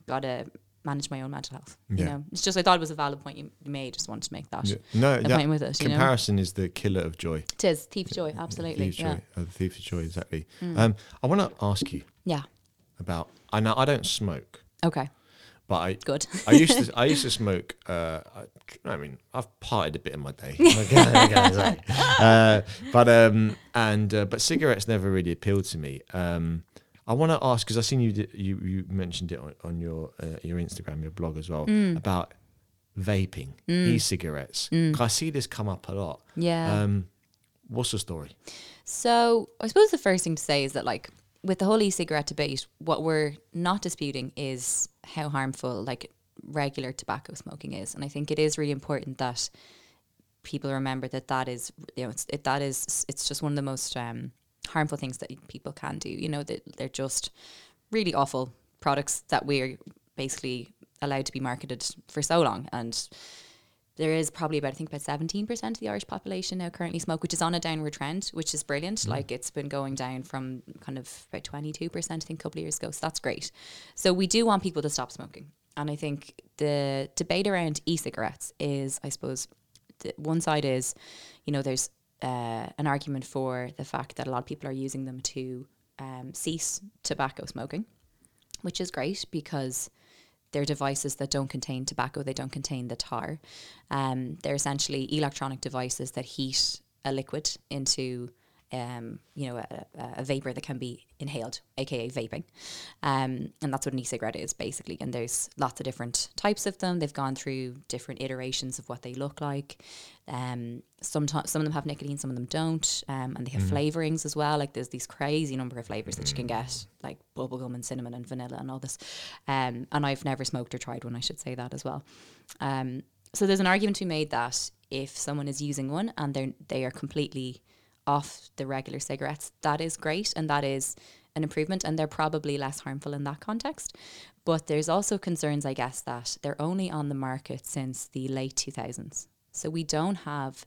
got to manage my own mental health. You know, it's just I thought it was a valid point you made. Just wanted to make that Yeah. No, that point with it. You know, comparison is the killer of joy. it is thief of joy, absolutely. Thief of Yeah, joy. Uh, thief of joy, exactly. Mm. Um, I want to ask you yeah. about. I know I don't smoke, Okay, but I good. I used to I used to *laughs* smoke. Uh, I, I mean, I've partied a bit in my day, *laughs* Okay, okay, *laughs* uh, but um, and uh, but cigarettes never really appealed to me. Um, I want to ask because I seen you you you mentioned it on, on your uh, your Instagram, your blog as well Mm. about vaping, e-cigarettes. 'Cause I see this come up a lot. Yeah. Um, what's the story? So I suppose the first thing to say is that like with the whole e-cigarette debate, what we're not disputing is how harmful like regular tobacco smoking is, and I think it is really important that people remember that that is you know it's, it that is it's just one of the most um, harmful things that people can do. You know that they're just really awful products that we're basically allowed to be marketed for so long and there is probably about I think about seventeen percent of the Irish population now currently smoke, which is on a downward trend, which is brilliant. Like it's been going down from kind of about twenty two percent I think a couple of years ago. So that's great. So we do want people to stop smoking, and I think the debate around e-cigarettes is, I suppose, the one side is, you know, there's uh, an argument for the fact that a lot of people are using them to um, cease tobacco smoking, which is great because they're devices that don't contain tobacco, they don't contain the tar. Um, they're essentially electronic devices that heat a liquid into, um, you know, a, a- vapor that can be inhaled, aka vaping. Um, and that's what an e-cigarette is basically. And there's lots of different types of them. They've gone through different iterations of what they look like. Um, sometimes some of them have nicotine, some of them don't, um, and they have flavorings as well. Like there's these crazy number of flavors that you can get, like bubblegum and cinnamon and vanilla and all this. Um, and I've never smoked or tried one. I should say that as well. Um, so there's an argument to be made that if someone is using one and they they are completely off the regular cigarettes, that is great and that is an improvement and they're probably less harmful in that context. But there's also concerns, I guess, that they're only on the market since the late 2000s. So we don't have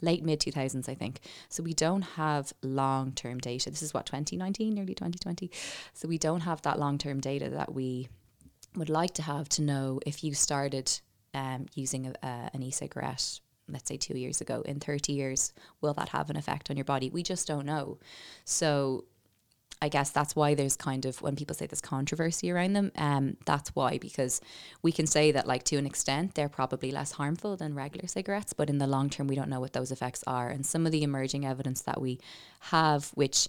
late mid 2000s, I think. So we don't have long term data. This is what 2019, nearly 2020. So we don't have that long term data that we would like to have to know if you started um, using a, an e-cigarette let's say two years ago in 30 years will that have an effect on your body we just don't know so I guess that's why there's kind of when people say there's controversy around them, um, that's why because we can say that like to an extent they're probably less harmful than regular cigarettes, but in the long term we don't know what those effects are. And some of the emerging evidence that we have, which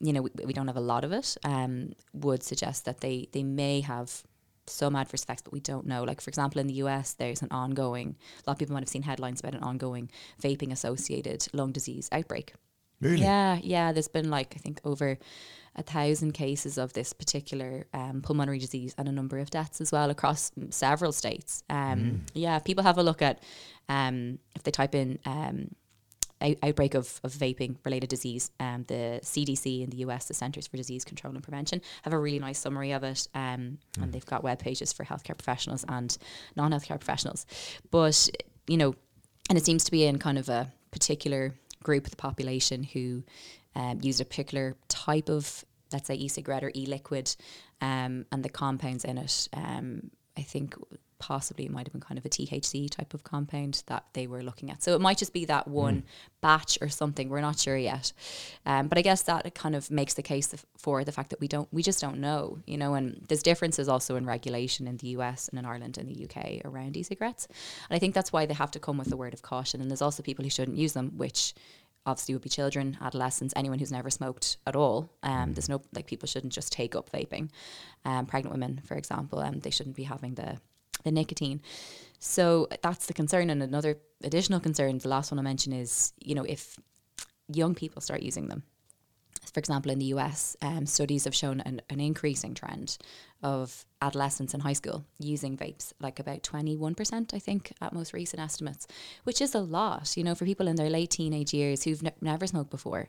you know we, we don't have a lot of it, um, would suggest that they they may have some adverse effects, but we don't know. Like for example, in the US, there's an ongoing. A lot of people might have seen headlines about an ongoing vaping associated lung disease outbreak. Really? Yeah, yeah. There's been like I think over a thousand cases of this particular um, pulmonary disease and a number of deaths as well across mm, several states. Um, Yeah, people have a look at um, if they type in um, out- outbreak of, of vaping related disease. Um, the CDC in the US, the Centers for Disease Control and Prevention, have a really nice summary of it, um, and they've got web pages for healthcare professionals and non healthcare professionals. But you know, and it seems to be in kind of a particular group of the population who um, use a particular type of, let's say, e-cigarette or e-liquid, um, and the compounds in it. Um, I think possibly it might have been kind of a THC type of compound that they were looking at. So it might just be that one batch or something. We're not sure yet. Um, but I guess that kind of makes the case for the fact that we don't, we just don't know, you know, and there's differences also in regulation in the US and in Ireland and the UK around e-cigarettes. And I think that's why they have to come with a word of caution. And there's also people who shouldn't use them, which obviously would be children, adolescents, anyone who's never smoked at all. Um, there's no like people shouldn't just take up vaping. Um, pregnant women, for example, um, they shouldn't be having the the nicotine. So that's the concern. And another additional concern, the last one I mention is, you know, if young people start using them. For example, in the US, um, studies have shown an, an increasing trend of adolescents in high school using vapes, like about 21%, I think, at most recent estimates, which is a lot, you know, for people in their late teenage years who've ne- never smoked before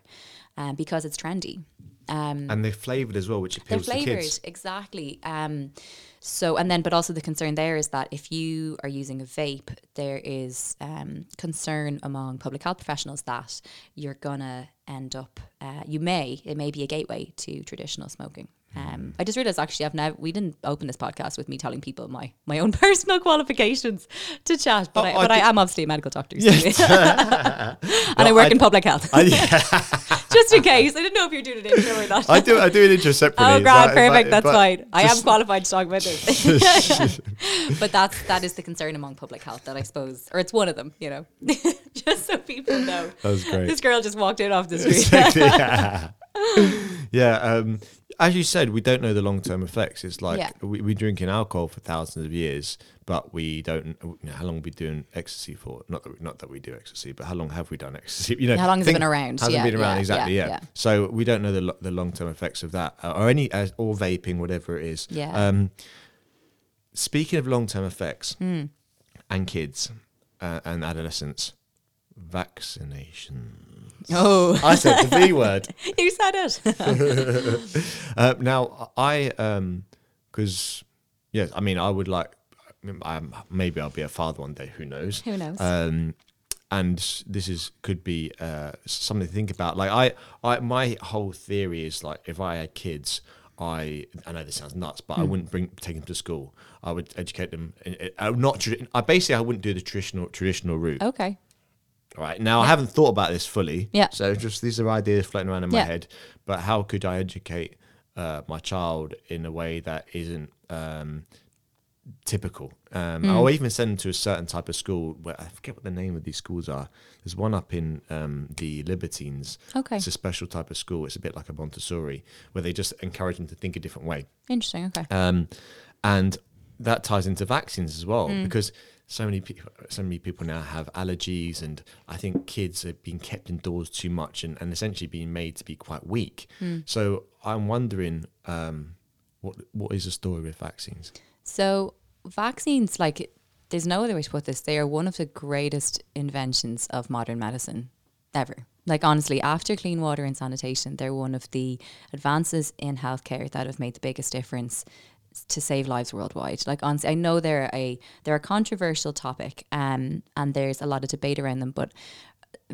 um, because it's trendy. Um, And they're flavored as well, which they're appeals to flavored kids. exactly. Um, so and then, but also the concern there is that if you are using a vape, there is um, concern among public health professionals that you're gonna end up. Uh, you may it may be a gateway to traditional smoking. Um, I just realized actually I've now we didn't open this podcast with me telling people my my own *laughs* personal qualifications to chat, but Oh, I, I but I did- am obviously a medical doctor, *laughs* and I work I- in public health. I, yeah, just in case, I didn't know if you're doing an intro or not. I do. I do an intro separately. Oh, grand, perfect. that's fine. I am qualified to talk about this. *laughs* but that's that is the concern among public health that I suppose, or it's one of them. You know, *laughs* just so people know. That was great. This girl just walked in off the *laughs* street. Exactly, yeah. *laughs* yeah. Um, as you said, we don't know the long term effects. It's like Yeah. we, we're drinking alcohol for thousands of years, but we don't you know, how long have we doing ecstasy for? Not that we, not that we do ecstasy, but how long have we done ecstasy? *laughs* You know, How long has it been around? Hasn't Yeah, been around yeah, exactly. yeah. So we don't know the the long term effects of that, uh, or any uh, or vaping, whatever it is. Yeah. Um, speaking of long term effects Hmm. and kids uh, and adolescents, vaccination. Oh, I said the V word. *laughs* you said it. *laughs* Uh, now I um because yes, I mean I would like I'm, maybe I'll be a father one day. Who knows? Who knows? Um, and this is could be uh, something to think about. Like I, I, my whole theory is like if I had kids, I, I know this sounds nuts, but I Hmm. wouldn't bring take them to school. I would educate them. in- in- I would not. I basically I wouldn't do the traditional traditional route. okay. All right. Now I haven't thought about this fully. Yeah. So just these are ideas floating around in my Yeah. head. But how could I educate uh, my child in a way that isn't um, typical? Um, Mm. Or even send them to a certain type of school. Where I forget what the name of these schools are. There's one up in um, the Libertines. Okay. It's a special type of school. It's a bit like a Montessori, where they just encourage them to think a different way. Interesting. Okay. Um, and that ties into vaccines as well Mm. because so many people, so many people now have allergies, and I think kids have been kept indoors too much and, and essentially being made to be quite weak. Mm. So I'm wondering, um, what what is the story with vaccines? So vaccines, like, there's no other way to put this. They are one of the greatest inventions of modern medicine ever. Like honestly, after clean water and sanitation, they're one of the advances in healthcare that have made the biggest difference to save lives worldwide. Like honestly, I know they're a they're a controversial topic, um, and there's a lot of debate around them, but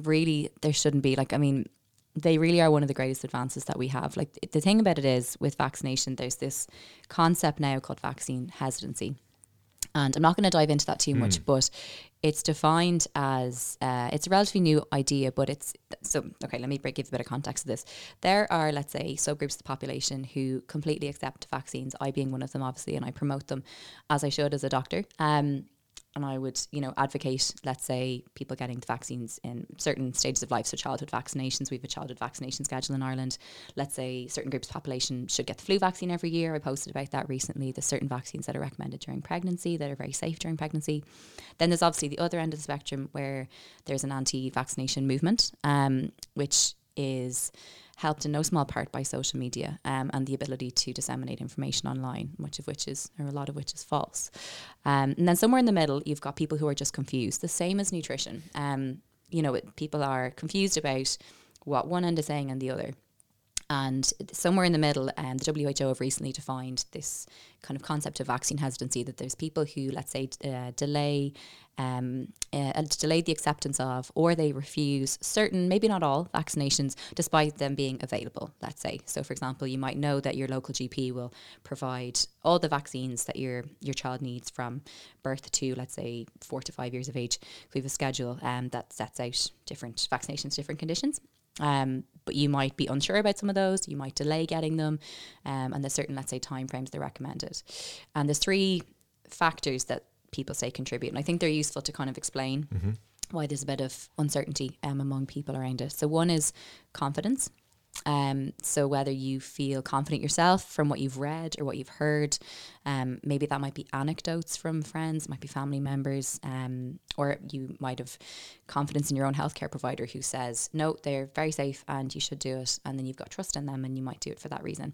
really there shouldn't be. Like I mean, they really are one of the greatest advances that we have. Like the thing about it is with vaccination, there's this concept now called vaccine hesitancy. And I'm not going to dive into that too much, but it's defined as uh, it's a relatively new idea, but it's so okay. Let me break, give a bit of context to this. There are, let's say, subgroups of the population who completely accept vaccines. I being one of them, obviously, and I promote them as I should as a doctor. Um, and I would, you know, advocate, let's say, people getting the vaccines in certain stages of life. So childhood vaccinations, we have a childhood vaccination schedule in Ireland. Let's say certain groups of population should get the flu vaccine every year. I posted about that recently. There's certain vaccines that are recommended during pregnancy that are very safe during pregnancy. Then there's obviously the other end of the spectrum where there's an anti-vaccination movement, um, which is helped in no small part by social media um, and the ability to disseminate information online, much of which is, or a lot of which is false. Um, and then somewhere in the middle, you've got people who are just confused, the same as nutrition. Um, you know, it, people are confused about what one end is saying and the other. And somewhere in the middle, um, the WHO have recently defined this kind of concept of vaccine hesitancy that there's people who, let's say, uh, delay um, uh, delay the acceptance of or they refuse certain, maybe not all, vaccinations despite them being available, let's say. So, for example, you might know that your local GP will provide all the vaccines that your, your child needs from birth to, let's say, four to five years of age. We have a schedule um, that sets out different vaccinations, different conditions. Um, but you might be unsure about some of those. You might delay getting them, um, and there's certain, let's say, time frames they're recommended. And there's three factors that people say contribute, and I think they're useful to kind of explain why there's a bit of uncertainty um, among people around it. So one is confidence. Um, so whether you feel confident yourself from what you've read or what you've heard, um, maybe that might be anecdotes from friends, might be family members, um, or you might have confidence in your own healthcare provider who says, no, they're very safe and you should do it. And then you've got trust in them and you might do it for that reason.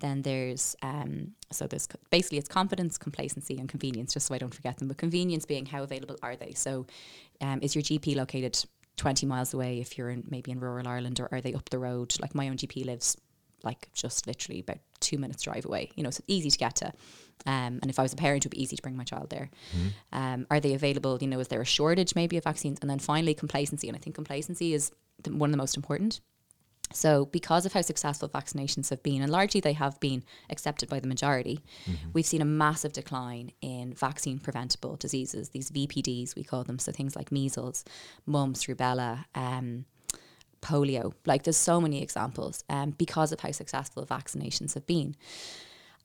Then there's, um, so there's basically it's confidence, complacency, and convenience, just so I don't forget them. But convenience being how available are they? So um, is your GP located 20 miles away if you're in maybe in rural Ireland, or are they up the road? Like my own GP lives like just literally about two minutes drive away. You know, so it's easy to get to. Um, and if I was a parent, it would be easy to bring my child there. Um, are they available? You know, is there a shortage maybe of vaccines? And then finally, complacency. And I think complacency is the, one of the most important. So, because of how successful vaccinations have been, and largely they have been accepted by the majority, we've seen a massive decline in vaccine preventable diseases, these VPDs, we call them. So, things like measles, mumps, rubella, um, polio. Like, there's so many examples um, because of how successful vaccinations have been.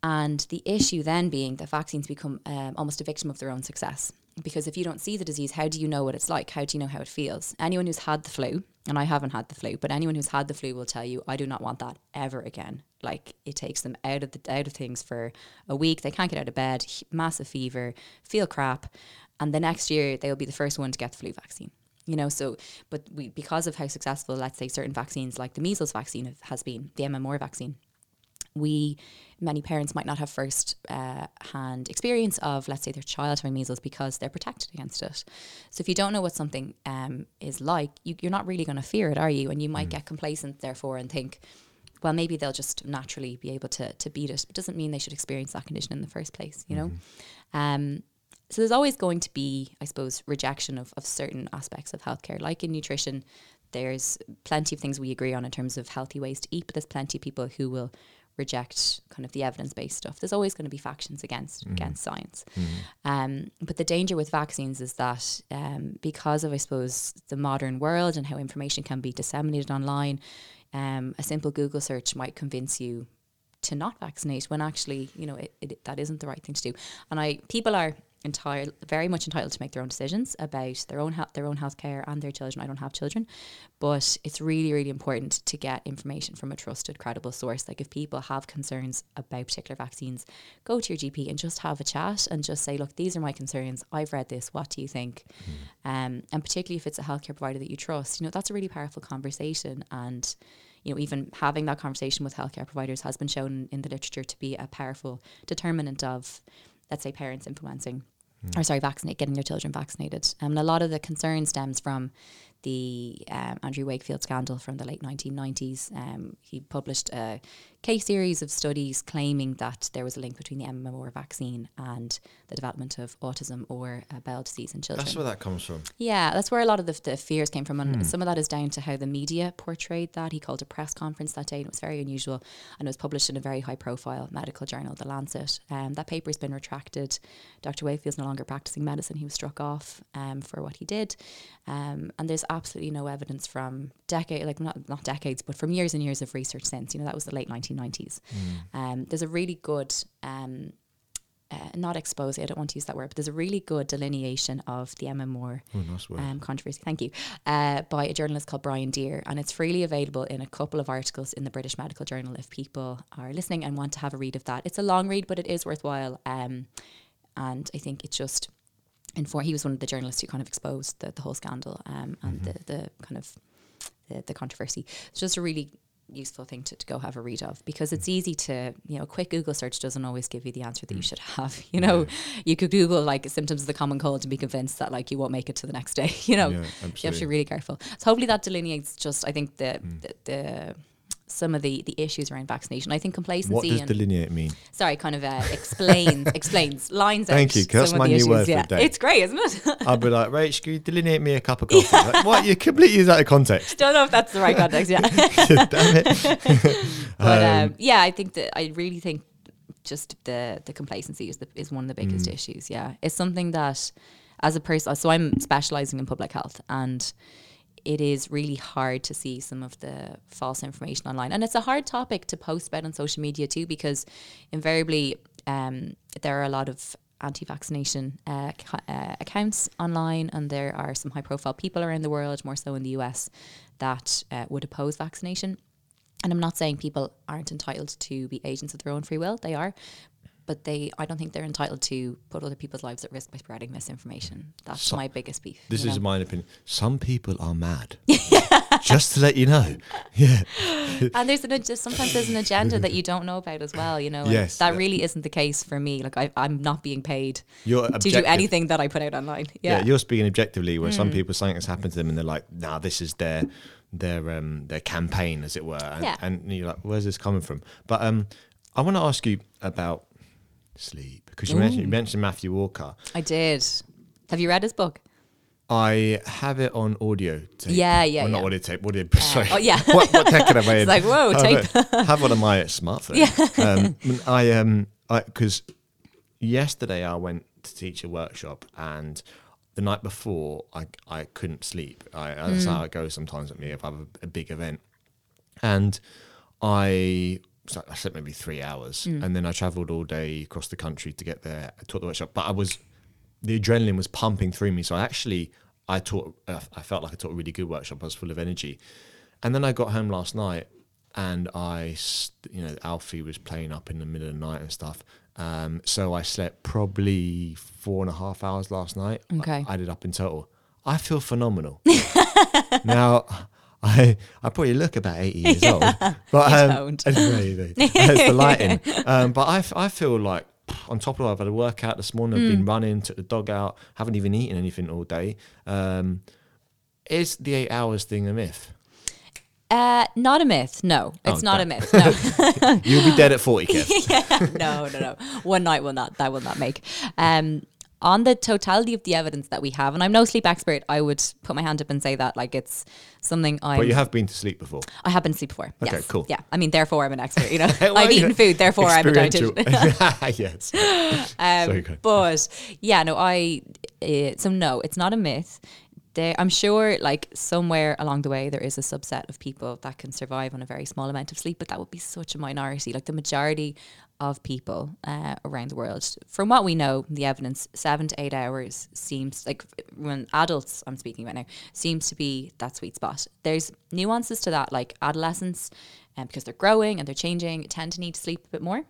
And the issue then being that vaccines become um, almost a victim of their own success. Because if you don't see the disease, how do you know what it's like? How do you know how it feels? Anyone who's had the flu and I haven't had the flu, but anyone who's had the flu will tell you I do not want that ever again. Like it takes them out of the out of things for a week. They can't get out of bed, massive fever, feel crap, and the next year they'll be the first one to get the flu vaccine. You know, so but we because of how successful, let's say, certain vaccines like the measles vaccine has been, the MMR vaccine, we many parents might not have first uh, hand experience of let's say their child having measles because they're protected against it. So if you don't know what something um, is like you, you're not really going to fear it are you? And you might get complacent therefore and think well maybe they'll just naturally be able to, to beat it. It doesn't mean they should experience that condition in the first place you know? Um, so there's always going to be i suppose rejection of, of certain aspects of healthcare. Like in nutrition there's plenty of things we agree on in terms of healthy ways to eat but there's plenty of people who will reject kind of the evidence-based stuff. There's always going to be factions against against science. Um, but the danger with vaccines is that um, because of i suppose the modern world and how information can be disseminated online um, a simple google search might convince you to not vaccinate when actually you know it, it, that isn't the right thing to do. And i people are entitled very much entitled to make their own decisions about their own health their own healthcare and their children. I don't have children but it's really really important to get information from a trusted credible source. Like if people have concerns about particular vaccines go to your gp and just have a chat and just say look these are my concerns. I've read this. What do you think? Um, and particularly if it's a healthcare provider that you trust you know that's a really powerful conversation. And you know, even having that conversation with healthcare providers has been shown in the literature to be a powerful determinant of, let's say, parents influencing, or sorry, vaccinate, getting their children vaccinated. Um, and a lot of the concern stems from the um, Andrew Wakefield scandal from the late 1990s. Um, he published a case series of studies claiming that there was a link between the MMR vaccine and the development of autism or uh, bowel disease in children. That's where that comes from. Yeah, that's where a lot of the, the fears came from. And some of that is down to how the media portrayed that. He called a press conference that day, and it was very unusual. And it was published in a very high profile medical journal, The Lancet. Um, that paper's been retracted. Dr. Wakefield's no longer practicing medicine. He was struck off um, for what he did. Um, and there's absolutely no evidence from decade, like not, not decades, but from years and years of research since. You know, that was the late 1990s. Um, there's a really good. Um, uh, not expose, I don't want to use that word, but there's a really good delineation of the MMR Oh, nice um, controversy. Thank you. Uh, by a journalist called Brian Deer, and it's freely available in a couple of articles in the British Medical Journal. If people are listening and want to have a read of that, it's a long read, but it is worthwhile. Um, and I think it's just. Inform- he was one of the journalists who kind of exposed the, the whole scandal um, and the, the kind of the, the controversy. It's just a really useful thing to, to go have a read of because it's easy to you know a quick google search doesn't always give you the answer that you mm. should have *laughs* you know? You could google like symptoms of the common cold and be convinced that like you won't make it to the next day *laughs* you know? Yeah, you have to be really careful. So hopefully that delineates just i think the mm. the, the some of the the issues around vaccination i think complacency What does and delineate mean? sorry kind of uh, explains *laughs* explains lines Thank you, that's my new issues. word for yeah the day. it's great isn't it *laughs* I'd be like, Rach, can you delineate me a cup of *laughs* coffee? Like, what? You completely use out of context. don't know if that's the right context yeah Damn it. But Um, um, yeah, I think that I really think just the the complacency is the, is one of the biggest Mm. issues. Yeah, it's something that as a person, so I'm specializing in public health, and it is really hard to see some of the false information online, and it's a hard topic to post about on social media too, because invariably um, there are a lot of anti-vaccination uh, uh, accounts online, and there are some high-profile people around the world, more so in the US, that uh, would oppose vaccination. And I'm not saying people aren't entitled to be agents of their own free will. They are. But they, I don't think they're entitled to put other people's lives at risk by spreading misinformation. That's my biggest beef. This is know? my opinion. Some people are mad. *laughs* Just to let you know. *laughs* Yeah. and there's an sometimes there's an agenda that you don't know about as well. You know, Yes, that yeah. really isn't the case for me. Like I, I'm not being paid You're *laughs* to do anything that I put out online. Yeah. Yeah, you're speaking objectively where Hmm. some people something has happened to them and they're like, nah, this is their their um their campaign, as it were. And, Yeah. and you're like, where's this coming from? But um I want to ask you about sleep. Because you mentioned you mentioned Matthew Walker. I did. Have you read his book? I have it on audio tape. Yeah, yeah, Well, not yeah. audio tape. Audio. *laughs* sorry. oh, yeah. *laughs* what, what tech can I weigh It's like, whoa, tape. Have, have one of my smartphones. Yeah. Um, *laughs* I um, because yesterday I went to teach a workshop and the night before I I couldn't sleep. I that's Mm. how it goes sometimes with me if I have a, a big event, and I. I slept maybe three hours, Mm. and then I travelled all day across the country to get there. I taught the workshop, but I was the adrenaline was pumping through me. So I actually I taught. Uh, I felt like I taught a really good workshop. I was full of energy, and then I got home last night, and I, you know, Alfie was playing up in the middle of the night and stuff. Um, so I slept probably four and a half hours last night. Okay. I, I did up in total. I feel phenomenal. *laughs* now, I I probably look about eighty years *laughs* old, *laughs* but um, don't. maybe it's the lighting. Um, but I, I feel like on top of it, I've had a workout this morning. I've been running, took the dog out, haven't even eaten anything all day. Um, is the eight hours thing a myth? Uh, not a myth. No, it's Oh, not a myth. No. *laughs* You'll be dead at forty, Kev. no, no, no. One night will not. That will not make. Um, on the totality of the evidence that we have, and I'm no sleep expert, I would put my hand up and say that like it's something I But you have been to sleep before. I have been asleep before. Okay, yes. cool. Yeah, I mean, therefore I'm an expert. You know, *laughs* Well, I've eaten know, food, therefore I'm a dietitian. *laughs* yes. *laughs* Um, Sorry, go. but yeah, no, I uh, so no, it's not a myth. There, I'm sure, like somewhere along the way, there is a subset of people that can survive on a very small amount of sleep, but that would be such a minority. Like the majority of people uh, around the world, from what we know, the evidence, seven to eight hours seems like when adults, I'm speaking about now, seems to be that sweet spot. There's nuances to that, like adolescents, and because they're growing and they're changing, tend to need to sleep a bit more.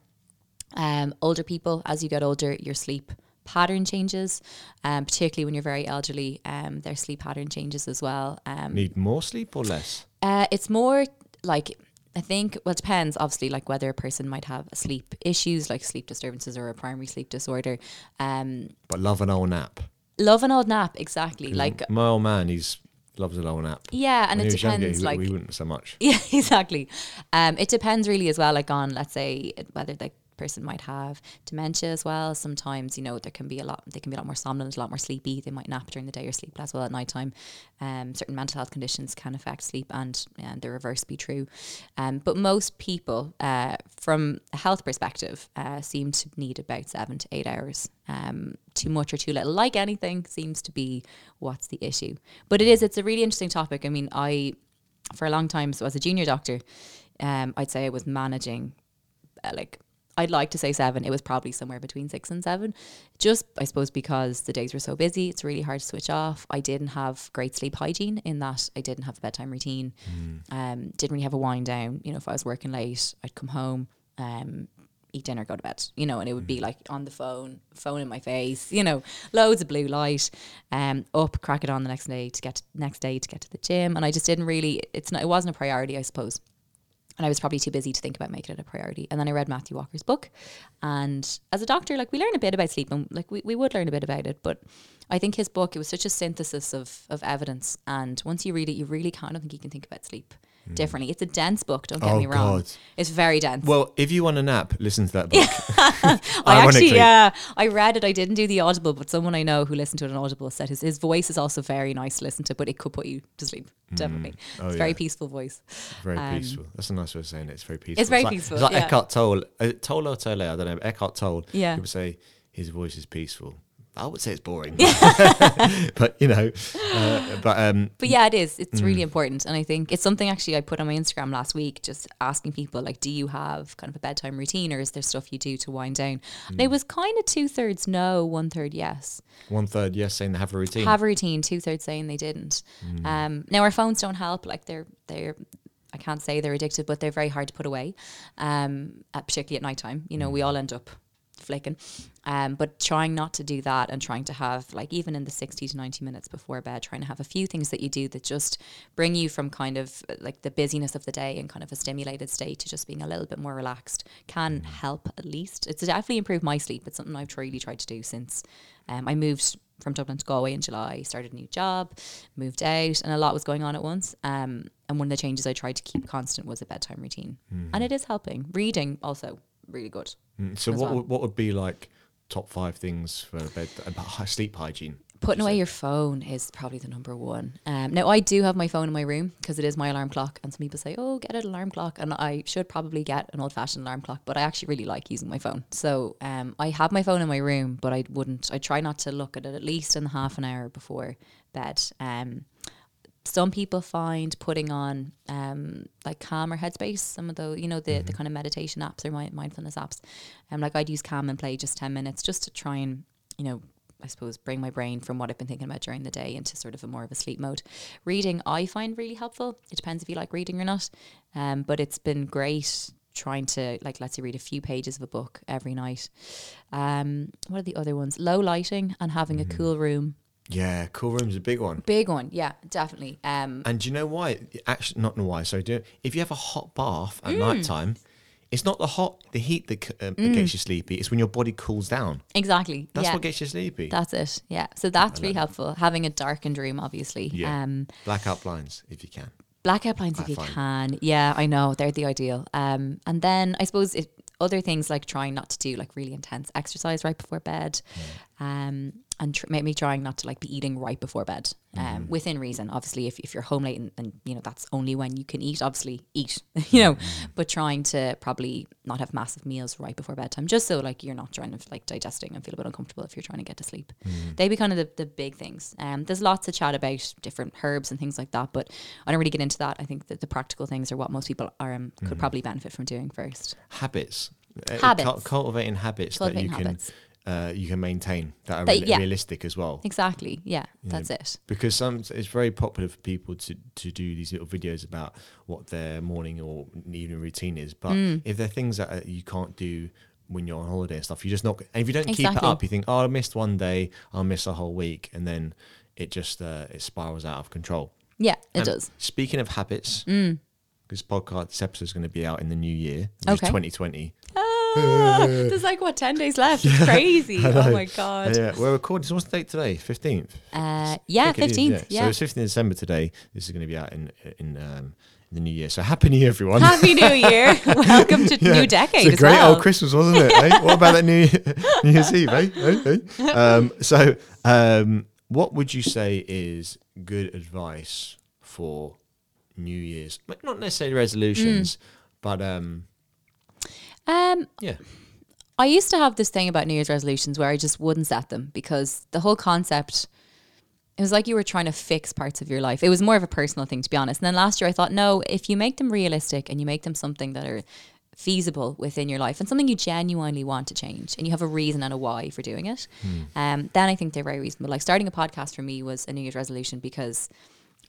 Um, older people, as you get older, your sleep pattern changes, um, particularly when you're very elderly. Um, their sleep pattern changes as well. Um, Need more sleep or less? uh, it's more like I think. Well, it depends. Obviously, like whether a person might have sleep issues, like sleep disturbances or a primary sleep disorder. Um, But love an old nap. love an old nap, exactly. Like My old man, he's loves an old nap. yeah, and when it younger, depends. he, like we wouldn't so much. *laughs* Yeah, exactly. Um, it depends really as well, like on let's say whether the person might have dementia as well. Sometimes you know there can be a lot. They can be a lot more somnolent, a lot more sleepy. They might nap during the day or sleep less well at night time. Um, certain mental health conditions can affect sleep, and and the reverse be true. Um, but most people, uh, from a health perspective, uh, seem to need about seven to eight hours. Um, too much or too little, like anything, seems to be what's the issue. But it is. It's a really interesting topic. I mean, I for a long time, so as a junior doctor, um, I'd say I was managing uh, like I'd like to say seven. It was probably somewhere between six and seven. Just I suppose because the days were so busy, it's really hard to switch off. I didn't have great sleep hygiene in that I didn't have a bedtime routine. Um, didn't really have a wind down. You know, if I was working late, I'd come home, um, eat dinner, go to bed. You know, and it would be like on the phone, phone in my face. You know, loads of blue light. Um, up, crack it on the next day to get next day to get to the gym, and I just didn't really. It's not. It wasn't a priority, I suppose and I was probably too busy to think about making it a priority. And then I read Matthew Walker's book, and as a doctor, like we learn a bit about sleep, and like we, we would learn a bit about it. But I think his book it was such a synthesis of of evidence, and once you read it, you really kind of think you can think about sleep differently. It's a dense book. Don't get Oh, me wrong; God. it's very dense. Well, if you want a nap, listen to that book. *laughs* I actually, yeah, I read it. I didn't do the audible, but someone I know who listened to it on audible said his, his voice is also very nice to listen to, but it could put you to sleep. Definitely, Oh, it's a very peaceful voice. Very Um, peaceful. That's a nice way of saying it. It's very peaceful. It's very like, peaceful, It's like yeah. Eckhart Tolle. Uh, Tolle or Tolle, I don't know. Eckhart Tolle. Yeah. People say his voice is peaceful. I would say it's boring. *laughs* but, you know, uh, but um, But yeah, it is. It's Mm. really important. And I think it's something actually I put on my Instagram last week, just asking people, like, do you have kind of a bedtime routine or is there stuff you do to wind down? And Mm. it was kind of two thirds no, one third yes. one third yes, saying they have a routine. Have a routine, two thirds saying they didn't. Mm. Um, now, our phones don't help. Like, they're, they're, I can't say they're addictive, but they're very hard to put away, um, uh, particularly at nighttime. You know, we all end up flicking. Um, but trying not to do that and trying to have, like, even in the 60 to 90 minutes before bed, trying to have a few things that you do that just bring you from kind of like the busyness of the day and kind of a stimulated state to just being a little bit more relaxed can help at least. It's definitely improved my sleep. It's something I've really tried to do since um, I moved from Dublin to Galway in July, started a new job, moved out, and a lot was going on at once. Um, and one of the changes I tried to keep constant was a bedtime routine. And it is helping. Reading also really good. Mm, so, what, well. would, what would be like top five things for bed, about hy- sleep hygiene? Putting away your phone is probably the number one. Um, now I do have my phone in my room because it is my alarm clock, and some people say, "Oh, get an alarm clock," and I should probably get an old-fashioned alarm clock, but I actually really like using my phone. So um, I have my phone in my room, but I wouldn't. I try not to look at it at least in half an hour before bed. Um, some people find putting on um, like Calm or Headspace, some of the you know the the kind of meditation apps or mi- mindfulness apps, um, like I'd use Calm and play just ten minutes just to try and you know I suppose, bring my brain from what I've been thinking about during the day into sort of a more of a sleep mode. Reading, I find really helpful. It depends if you like reading or not. Um, but it's been great trying to like let's say read a few pages of a book every night. Um, what are the other ones? Low lighting and having a cool room. Yeah, cool room's a big one. Big one, yeah, definitely. Um, And do you know why? Actually, not know why. Sorry, do if you have a hot bath Mm. at night time, it's not the hot, the heat that, um, that gets you sleepy. It's when your body cools down. exactly. That's yeah. what gets you sleepy. That's it. Yeah. So that's really helpful. Having a darkened room, obviously. Yeah. Um, Blackout blinds if you can. blackout blinds if you find. can. Yeah, I know they're the ideal. Um, and then I suppose it, other things like trying not to do like really intense exercise right before bed, um, and tr- maybe trying not to like be eating right before bed, um, Mm-hmm. within reason. Obviously, if, if you're home late and, and you know that's only when you can eat, obviously eat, *laughs* you know, Mm-hmm. but trying to probably not have massive meals right before bedtime, just so like you're not trying to like digesting and feel a bit uncomfortable if you're trying to get to sleep. Mm-hmm. They'd be kind of the, the big things. Um, there's lots of chat about different herbs and things like that, but I don't really get into that. I think that the practical things are what most people are um, could Mm-hmm. probably benefit from doing first. Habits. Uh, Habits. cul- cultivating habits Cultivating that you habits. Uh, you can maintain that are That- real- yeah. realistic as well. Exactly. Yeah, that's it. because some it's very popular for people to to do these little videos about what their morning or evening routine is. But Mm. if there are things that uh, you can't do when you're on holiday and stuff, you just not. And if you don't keep it up, you think, oh, I missed one day, I'll miss a whole week, and then it just uh, it spirals out of control. Yeah, it And does. Speaking of habits, this podcast this episode is going to be out in the new year, which Okay. is 2020. Ah, there's like what ten days left. It's *laughs* crazy. Oh my god. Yeah, we're recording. So what's the date today? Fifteenth. Uh, yeah, think it is, fifteenth. Yeah. So it's 15th December today. This is going to be out in in um, the new year. So happy new year, everyone. Happy New Year! *laughs* *laughs* Welcome to Yeah, new decade It's a as great well. old Christmas, wasn't it? eh? What about that New New Year's Eve? Eh? Eh? Eh? Um, so, um, what would you say is good advice for New Year's? Like, Not necessarily resolutions, Mm. but um, um, yeah, I used to have this thing about New Year's resolutions where I just wouldn't set them because the whole concept, it was like you were trying to fix parts of your life. It was more of a personal thing, to be honest. And then last year I thought, no, if you make them realistic and you make them something that are feasible within your life and something you genuinely want to change and you have a reason and a why for doing it, um, then I think they're very reasonable. Like starting a podcast for me was a New Year's resolution because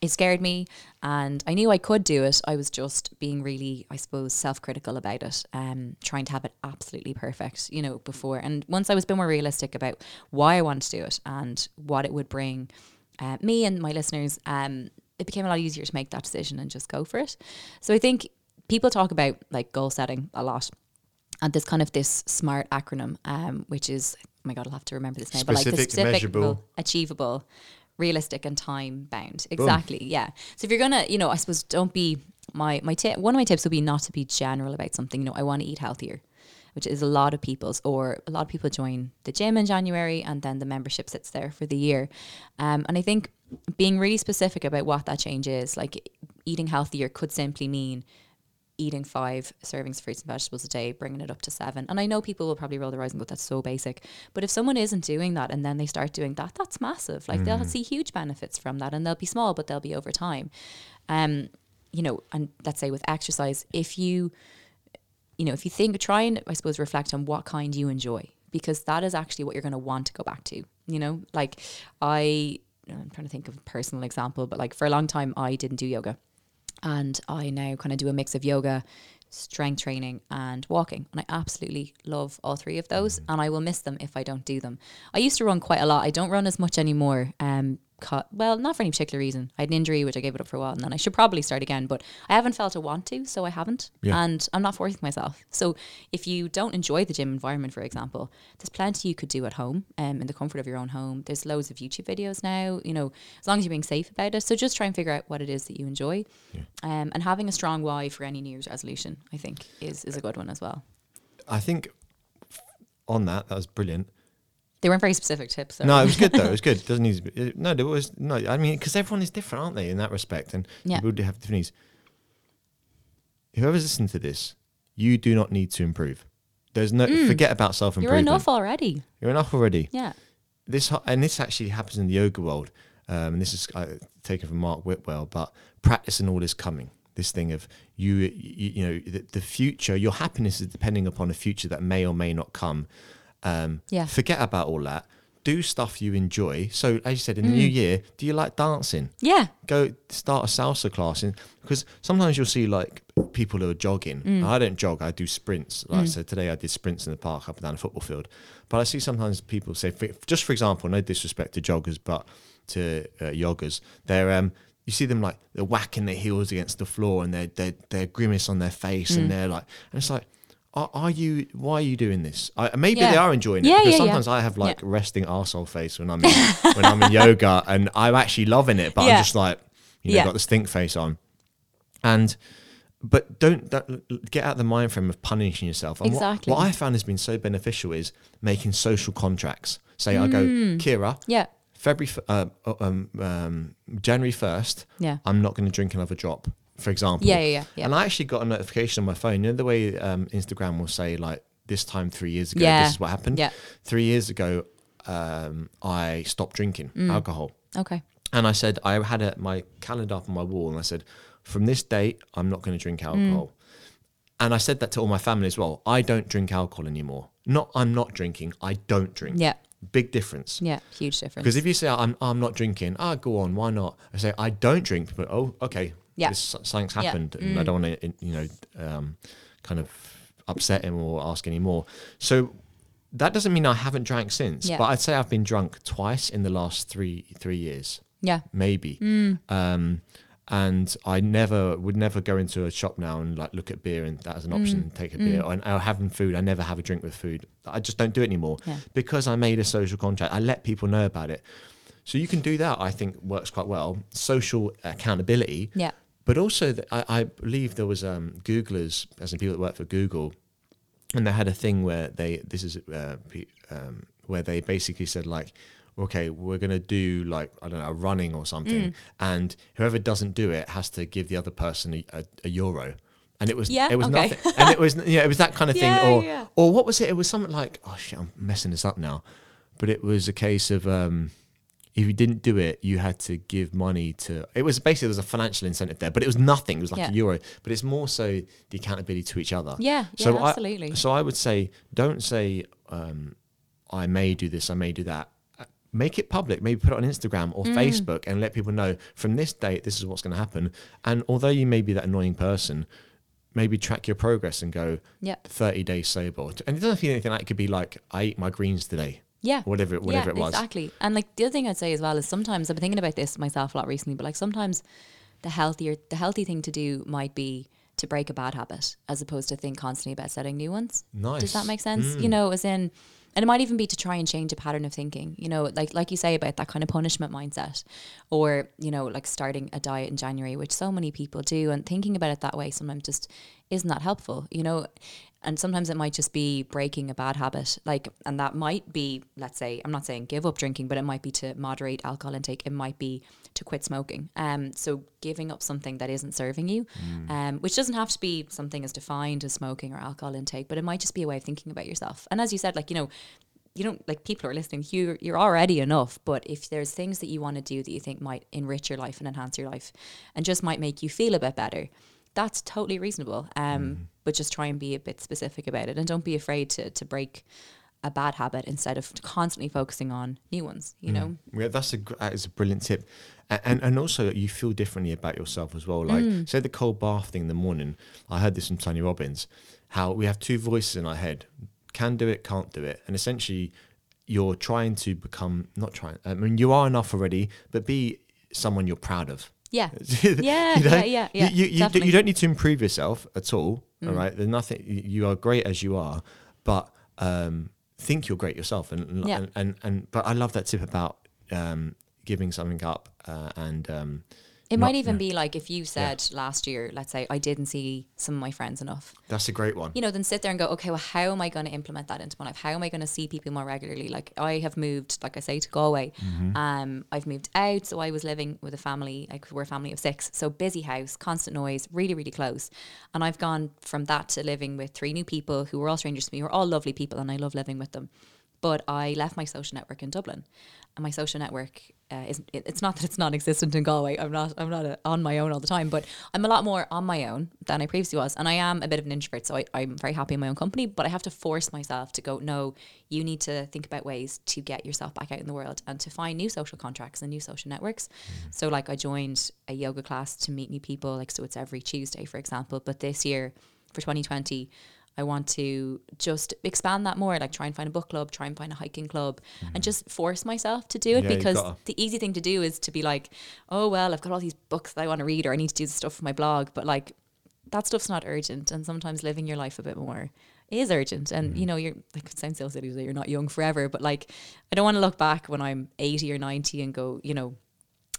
it scared me and I knew I could do it. I was just being really, I suppose, self critical about it, um, trying to have it absolutely perfect, you know, before. And once I was a bit more realistic about why I wanted to do it and what it would bring uh, me and my listeners, um, it became a lot easier to make that decision and just go for it. So I think people talk about like goal setting a lot and there's kind of this smart acronym, um, which is oh my god, I'll have to remember this name, but like the Specific, specific, measurable. achievable, realistic, and time bound. Exactly, yeah. So if you're gonna, you know, I suppose don't be my my tip. One of my tips would be not to be general about something. You know, I want to eat healthier, which is a lot of people's, or a lot of people join the gym in January and then the membership sits there for the year. Um, and I think being really specific about what that change is, like eating healthier, could simply mean eating five servings of fruits and vegetables a day, bringing it up to seven. And I know people will probably roll their eyes and go, that's so basic. But if someone isn't doing that and then they start doing that, that's massive. Like they'll see huge benefits from that and they'll be small, but they'll be over time. Um, you know, and let's say with exercise, if you, you know, if you think, try and I suppose reflect on what kind you enjoy because that is actually what you're going to want to go back to. You know, like I, I'm trying to think of a personal example, but like for a long time, I didn't do yoga and I now kind of do a mix of yoga, strength training, and walking. And I absolutely love all three of those, and I will miss them if I don't do them. I used to run quite a lot. I don't run as much anymore. Um, ca- well, not for any particular reason. I had an injury, which I gave it up for a while, and then I should probably start again. But I haven't felt a want to, so I haven't, Yeah. and I'm not forcing myself. So if you don't enjoy the gym environment, for example, there's plenty you could do at home, um, in the comfort of your own home. There's loads of YouTube videos now. You know, as long as you're being safe about it. So just try and figure out what it is that you enjoy, um, and having a strong why for any New Year's resolution, I think, is is a good one as well. I think on that that was brilliant. They weren't very specific tips. So. No, it was good though. *laughs* It was good. It doesn't need to be. No, there was no. I mean, because everyone is different, aren't they, in that respect? And Yeah. people do have different needs. Whoever's listening to this, you do not need to improve. There's no forget about self improvement. You're enough already. You're enough already. Yeah. This and this actually happens in the yoga world. Um, and this is uh, taken from Mark Whitwell, but practice and all is coming. This thing of you, you, you know, the, the future, your happiness is depending upon a future that may or may not come. Um, Yeah. Forget about all that. do stuff you enjoy. So, as you said, in the new Mm. year, do you like dancing? Yeah. Go start a salsa class, in, because sometimes you'll see like people who are jogging. Mm. I don't jog; I do sprints. Like I said today, I did sprints in the park up and down the football field. But I see sometimes people say, just for example, no disrespect to joggers, but to uh, joggers, they're um, you see them like they're whacking their heels against the floor and they're they're, they're grimace on their face Mm. and they're like, and it's like. Are, are you? Why are you doing this? I, maybe Yeah. they are enjoying it Yeah, because yeah, yeah. sometimes I have like resting arsehole face when I'm in, *laughs* when I'm in yoga and I'm actually loving it, but. I'm just like you know got the stink face on, and but don't, don't get out of the mind frame of punishing yourself. And what- Exactly. What, I found has been so beneficial is making social contracts. Say I go, Mm. Kira, Yeah. February, uh, uh, um, um, January first, Yeah. I'm not going to drink another drop, for example. Yeah, yeah, yeah, yeah. And I actually got a notification on my phone. You know the way um, Instagram will say like this time three years ago, Yeah. this is what happened. Yeah. Three years ago, um, I stopped drinking Mm. alcohol. Okay. And I said, I had a, my calendar up on my wall, and I said, from this date, I'm not going to drink alcohol. And I said that to all my family as well. I don't drink alcohol anymore. Not I'm not drinking. I don't drink. Yeah. Big difference. Yeah. Huge difference. Because if you say I'm I'm not drinking, ah, go on, why not? I say I don't drink, but oh, okay, Yeah. this, something's Yeah. Mm. happened, and I don't want to, you know, um, kind of upset him or ask any more. So that doesn't mean I haven't drank since, Yeah. but I'd say I've been drunk twice in the last three three years yeah. maybe. Mm. Um, and I never would never go into a shop now and like look at beer and that as an option Mm. and take a beer. Or, or having food, I never have a drink with food. I just don't do it anymore Yeah. because I made a social contract. I let people know about it. So you can do that. I think works quite well. Social accountability, Yeah. But also th- I, I believe there was um, Googlers, as in people that work for Google, and they had a thing where they this is uh, um, where they basically said like okay we're going to do like i don't know running or Mm. something and whoever doesn't do it has to give the other person a, a, a euro and it was Yeah, it was okay. nothing and it was yeah it was that kind of thing *laughs* Yeah, or yeah. or what was it it was something like oh shit i'm messing this up now but it was a case of um if you didn't do it, you had to give money to. It was basically there was a financial incentive there, but it was nothing. It was like Yeah. a euro, but it's more so the accountability to each other. Yeah. So yeah. I- absolutely. So I would say, don't say, um, I may do this, I may do that. Make it public. Maybe put it on Instagram Mm. or Facebook and let people know from this date, this is what's going to happen. And although you may be that annoying person, maybe track your progress and go Yeah. 30 days sober. And it doesn't feel anything like it could be like, I ate my greens today. Yeah. Whatever, whatever yeah, it was. Exactly. And like the other thing I'd say as well is sometimes I've been thinking about this myself a lot recently, but like sometimes the healthier the healthy thing to do might be to break a bad habit as opposed to think constantly about setting new ones. Nice. Does that make sense? You hmm. know, as in and it might even be to try and change a pattern of thinking, you know, like like you say about that kind of punishment mindset or, you know, like starting a diet in January, which so many people do and thinking about it that way sometimes just isn't that helpful, you know? And sometimes it might just be breaking a bad habit. Like and that might be, let's say, I'm not saying give up drinking, but it might be to moderate alcohol intake. It might be to quit smoking. Um so giving up something that isn't serving you, um, which doesn't have to be something as defined as smoking or alcohol intake, but it might just be a way of thinking about yourself. And as you said, like, you know, you don't like people are listening you you're already enough but if there's things that you want to do that you think might enrich your life and enhance your life and just might make you feel a bit better that's totally reasonable um but just try and be a bit specific about it and don't be afraid to to break a bad habit instead of constantly focusing on new ones you know Yeah, that's a that is a brilliant tip, and, and and also you feel differently about yourself as well. Like Mm. say the cold bath thing in the morning. I heard this from Tony Robbins. How we have two voices in our head: can do it, can't do it, and essentially you're trying to become not trying. I mean, you are enough already, but be someone you're proud of. *laughs* yeah You Yeah, know? yeah, yeah, yeah, You, you, you. Mm. you don't need to improve yourself at all. All right, there's nothing. you- You are great as you are, but um, think you're great yourself. And and, Yeah. and and and but I love that tip about um, giving something up uh, and um, it not- might even yeah. be like if you said last year let's say i didn't see some of my friends enough that's a great one. you know, then sit there and go, okay, well, how am I going to implement that into my life? How am I going to see people more regularly? Like I have moved, like I say, to Galway. Um, I've moved out, so I was living with a family, like we're a family of six, so busy house, constant noise, really, really close. And I've gone from that to living with three new people who were all strangers to me, who are all lovely people, and I love living with them. But I left my social network in Dublin, and my social network uh, it's not that it's non-existent in Galway. I'm not I'm not a, on my own all the time, but I'm a lot more on my own than I previously was, and I am a bit of an introvert. So I, I'm very happy in my own company, but I have to force myself to go. No, you need to think about ways to get yourself back out in the world and to find new social contracts and new social networks. So like I joined a yoga class to meet new people. Like so, it's every Tuesday, for example. But this year for 2020. I want to just expand that more, like try and find a book club, try and find a hiking club, and mm-hmm. just force myself to do it Yeah, because the easy thing to do is to be like, oh, well, I've got all these books that I want to read or I need to do the stuff for my blog. But like, that stuff's not urgent. And sometimes living your life a bit more is urgent. And, you mm-hmm. know, you're like, it sounds so silly to say you're not young forever, but like, I don't want to look back when I'm 80 or 90 and go, you know,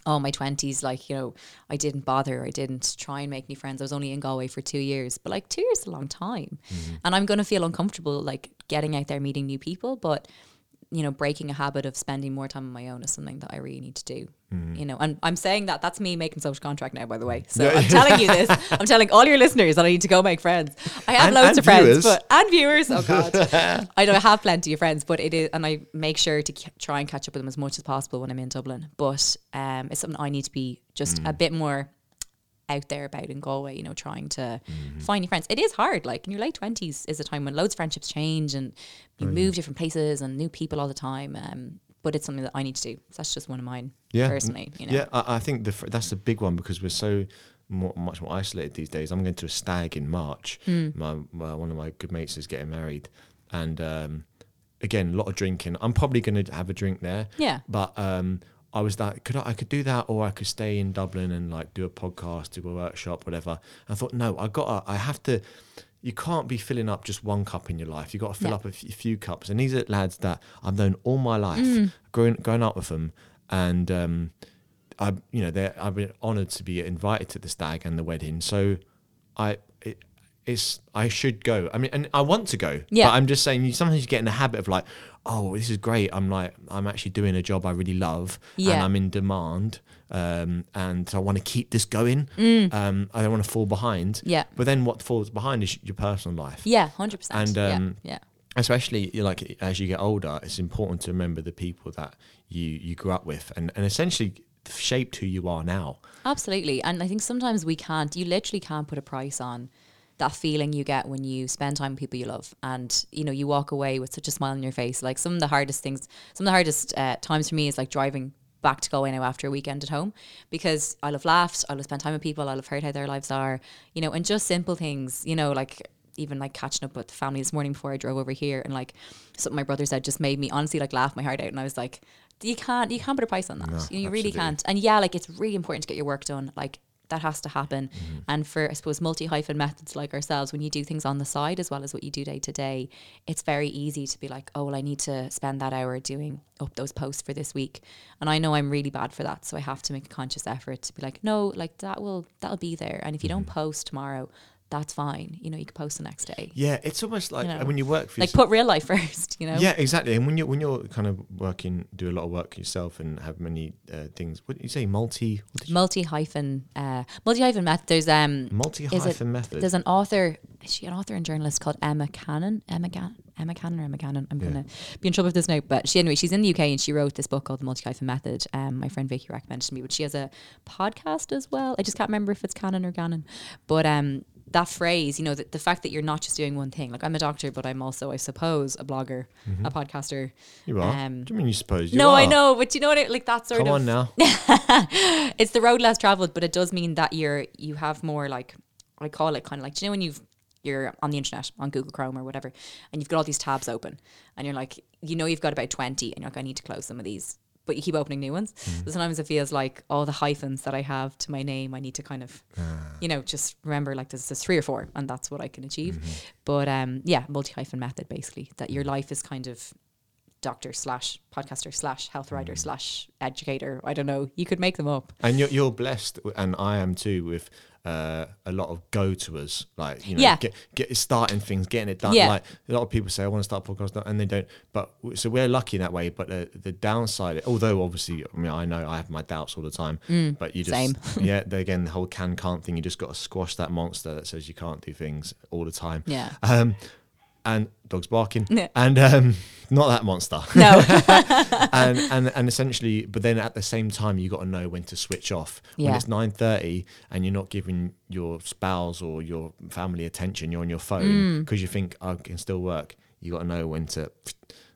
oh my 20s like you know i didn't bother i didn't try and make new friends. I was only in galway for two years but like two years is a long time. Mm-hmm. And i'm going to feel uncomfortable like getting out there meeting new people but you know breaking a habit of spending more time on my own is something that i really need to do. You know and i'm saying that that's me making social contract now by the way. *laughs* So i'm telling you this i'm telling all your listeners that i need to go make friends. I have And- loads and of friends but and viewers oh god. *laughs* I don't have plenty of friends, but it is, and I make sure to try and catch up with them as much as possible when I'm in Dublin. But um, it's something I need to be just a bit more out there about in Galway. You know, trying to find new friends. It is hard. Like in your late twenties is a time when loads of friendships change and you move different places and new people all the time. Um, but it's something that I need to do. So that's just one of mine Yeah, personally. You know. Yeah, I, I think the, fr- that's a big one because we're so more, much more isolated these days. I'm going to a stag in March. Hmm. My, my one of my good mates is getting married, and um, again, a lot of drinking. I'm probably going to have a drink there. Yeah. But um, I was like, could I, I could do that, or I could stay in Dublin and like do a podcast, do a workshop, whatever. I thought, no, I got, I have to. You can't be filling up just one cup in your life. You got to fill Yeah. up a f- few cups. And these are lads that I've known all my life, Mm. growing growing up with them, and um, I, you know, they're, I've been honoured to be invited to the stag and the wedding. So, I, it, it's I should go. I mean, and I want to go. Yeah. But I'm just saying, you sometimes you get in the habit of like, oh, this is great. I'm like, I'm actually doing a job I really love, and I'm in demand, um, and I want to keep this going. Um, I don't want to fall behind. Mm. Yeah. But then what falls behind is your personal life. Yeah, hundred percent. And, um, yeah, yeah. especially like as you get older it's important to remember the people that you you grew up with and and essentially shaped who you are now Absolutely. And I think sometimes we can't, you literally can't put a price on that feeling you get when you spend time with people you love and you know you walk away with such a smile on your face. Like some of the hardest things some of the hardest uh, times for me is like driving back to Galway now after a weekend at home because I'll have laughed I'll have spent time with people I'll have heard how their lives are you know and just simple things you know like even like catching up with the family this morning before I drove over here and like something my brother said just made me honestly like laugh my heart out and I was like you can't you can't put a price on that. No, you, you really can't. And yeah like it's really important to get your work done like that has to happen Mm-hmm. and for i suppose multi hyphen methods like ourselves when you do things on the side as well as what you do day to day it's very easy to be like oh well i need to spend that hour doing up those posts for this week and i know i'm really bad for that so i have to make a conscious effort to be like no like that will that'll be there and if you don't Mm-hmm. post tomorrow that's fine you know you can post the next day yeah it's almost like You know, when you work for like yourself- put real life *laughs* first you know yeah exactly and when you're when you're kind of working do a lot of work yourself and have many uh, things what did you say multi multi hyphen uh multi hyphen method there's um multi hyphen method There's an author, is she an author and journalist called Emma Cannon? Emma, Ga- Emma Cannon or Emma Gannon? I'm Yeah. going to be in trouble with this now. But she, anyway, she's in the UK and she wrote this book called The Multi Hyphen Method. Um, my friend Vicky recommended to me, but she has a podcast as well. I just can't remember if it's Cannon or Gannon. But um, that phrase, you know, the, the fact that you're not just doing one thing. Like I'm a doctor, but I'm also, I suppose, a blogger, a podcaster. you are um, do you mean you suppose you are no, I know, but you know what? I, like that sort come of on now *laughs* it's the road less traveled, but it does mean that you're you have more like I call it kind of like do you know when you've you're on the internet on Google Chrome or whatever, and you've got all these tabs open, and you're like you know you've got about twenty, and you're like I need to close some of these, but you keep opening new ones. So sometimes it feels like all the hyphens that I have to my name, I need to kind of Ah. you know just remember like there's, there's three or four, and that's what I can achieve. Mm-hmm. But um yeah, multi hyphen method basically that your life is kind of doctor slash podcaster slash health Mm. writer slash educator. I don't know. You could make them up. and you're, you're blessed and i am too with uh, a lot of go to us like you know Yeah. get, get starting things getting it done Yeah. like a lot of people say i want to start a podcast and they don't but so we're lucky in that way but the, the downside although obviously i mean i know i have my doubts all the time but you just same. *laughs* yeah *laughs* again the whole can can't thing you just got to squash that monster that says you can't do things all the time Yeah. um, and dogs barking. Yeah. And um, not that monster. No. *laughs* and, and and essentially, but then at the same time, you got to know when to switch off. yeah. When it's nine thirty and you're not giving your spouse or your family attention, you're on your phone because you think I can still work. You got to know when to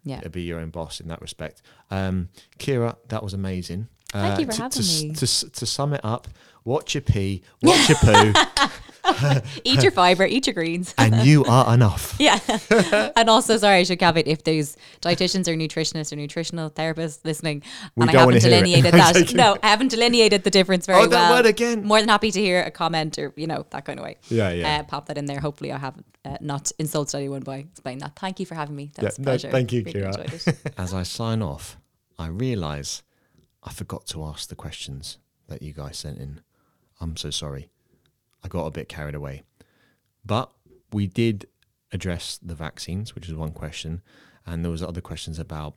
Yeah. be your own boss in that respect. Um, Kira, that was amazing. Thank you for to, having to, me. To, to sum it up, watch your pee, watch your poo, *laughs* *laughs* eat your fiber, eat your greens. and *laughs* you are enough. Yeah. *laughs* and also, sorry, I should caveat if there's dietitians or nutritionists or nutritional therapists listening, We and I haven't wanna hear it. delineated that. No, I haven't delineated the difference very Oh, that well. word again. More than happy to hear a comment or, you know, that kind of way. Yeah, yeah. Uh, pop that in there. Hopefully, I haven't uh, not insulted anyone by explaining that. Thank you for having me. That's Yeah, no, pleasure. thank you, Really Kira. As I sign off, I realise I forgot to ask the questions that you guys sent in. I'm so sorry. I got a bit carried away. But we did address the vaccines, which is one question, and there was other questions about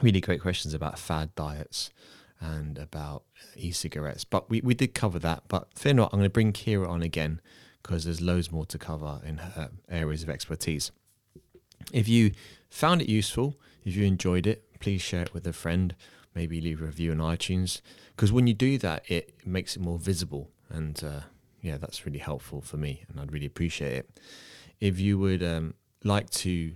really great questions about fad diets and about e-cigarettes. But we, we did cover that. But fear not, I'm going to bring Kira on again because there's loads more to cover in her areas of expertise. If you found it useful, if you enjoyed it, please share it with a friend. Maybe leave a review on iTunes because when you do that, it makes it more visible, and uh, yeah, that's really helpful for me, and I'd really appreciate it. If you would um, like to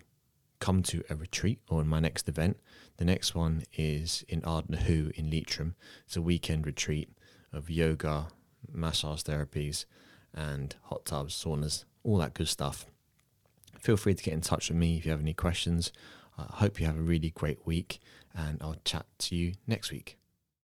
come to a retreat or in my next event, the next one is in Ard Nahoo in Leitrim. It's a weekend retreat of yoga, massage therapies, and hot tubs, saunas, all that good stuff feel free to get in touch with me if you have any questions. I hope you have a really great week, and I'll chat to you next week.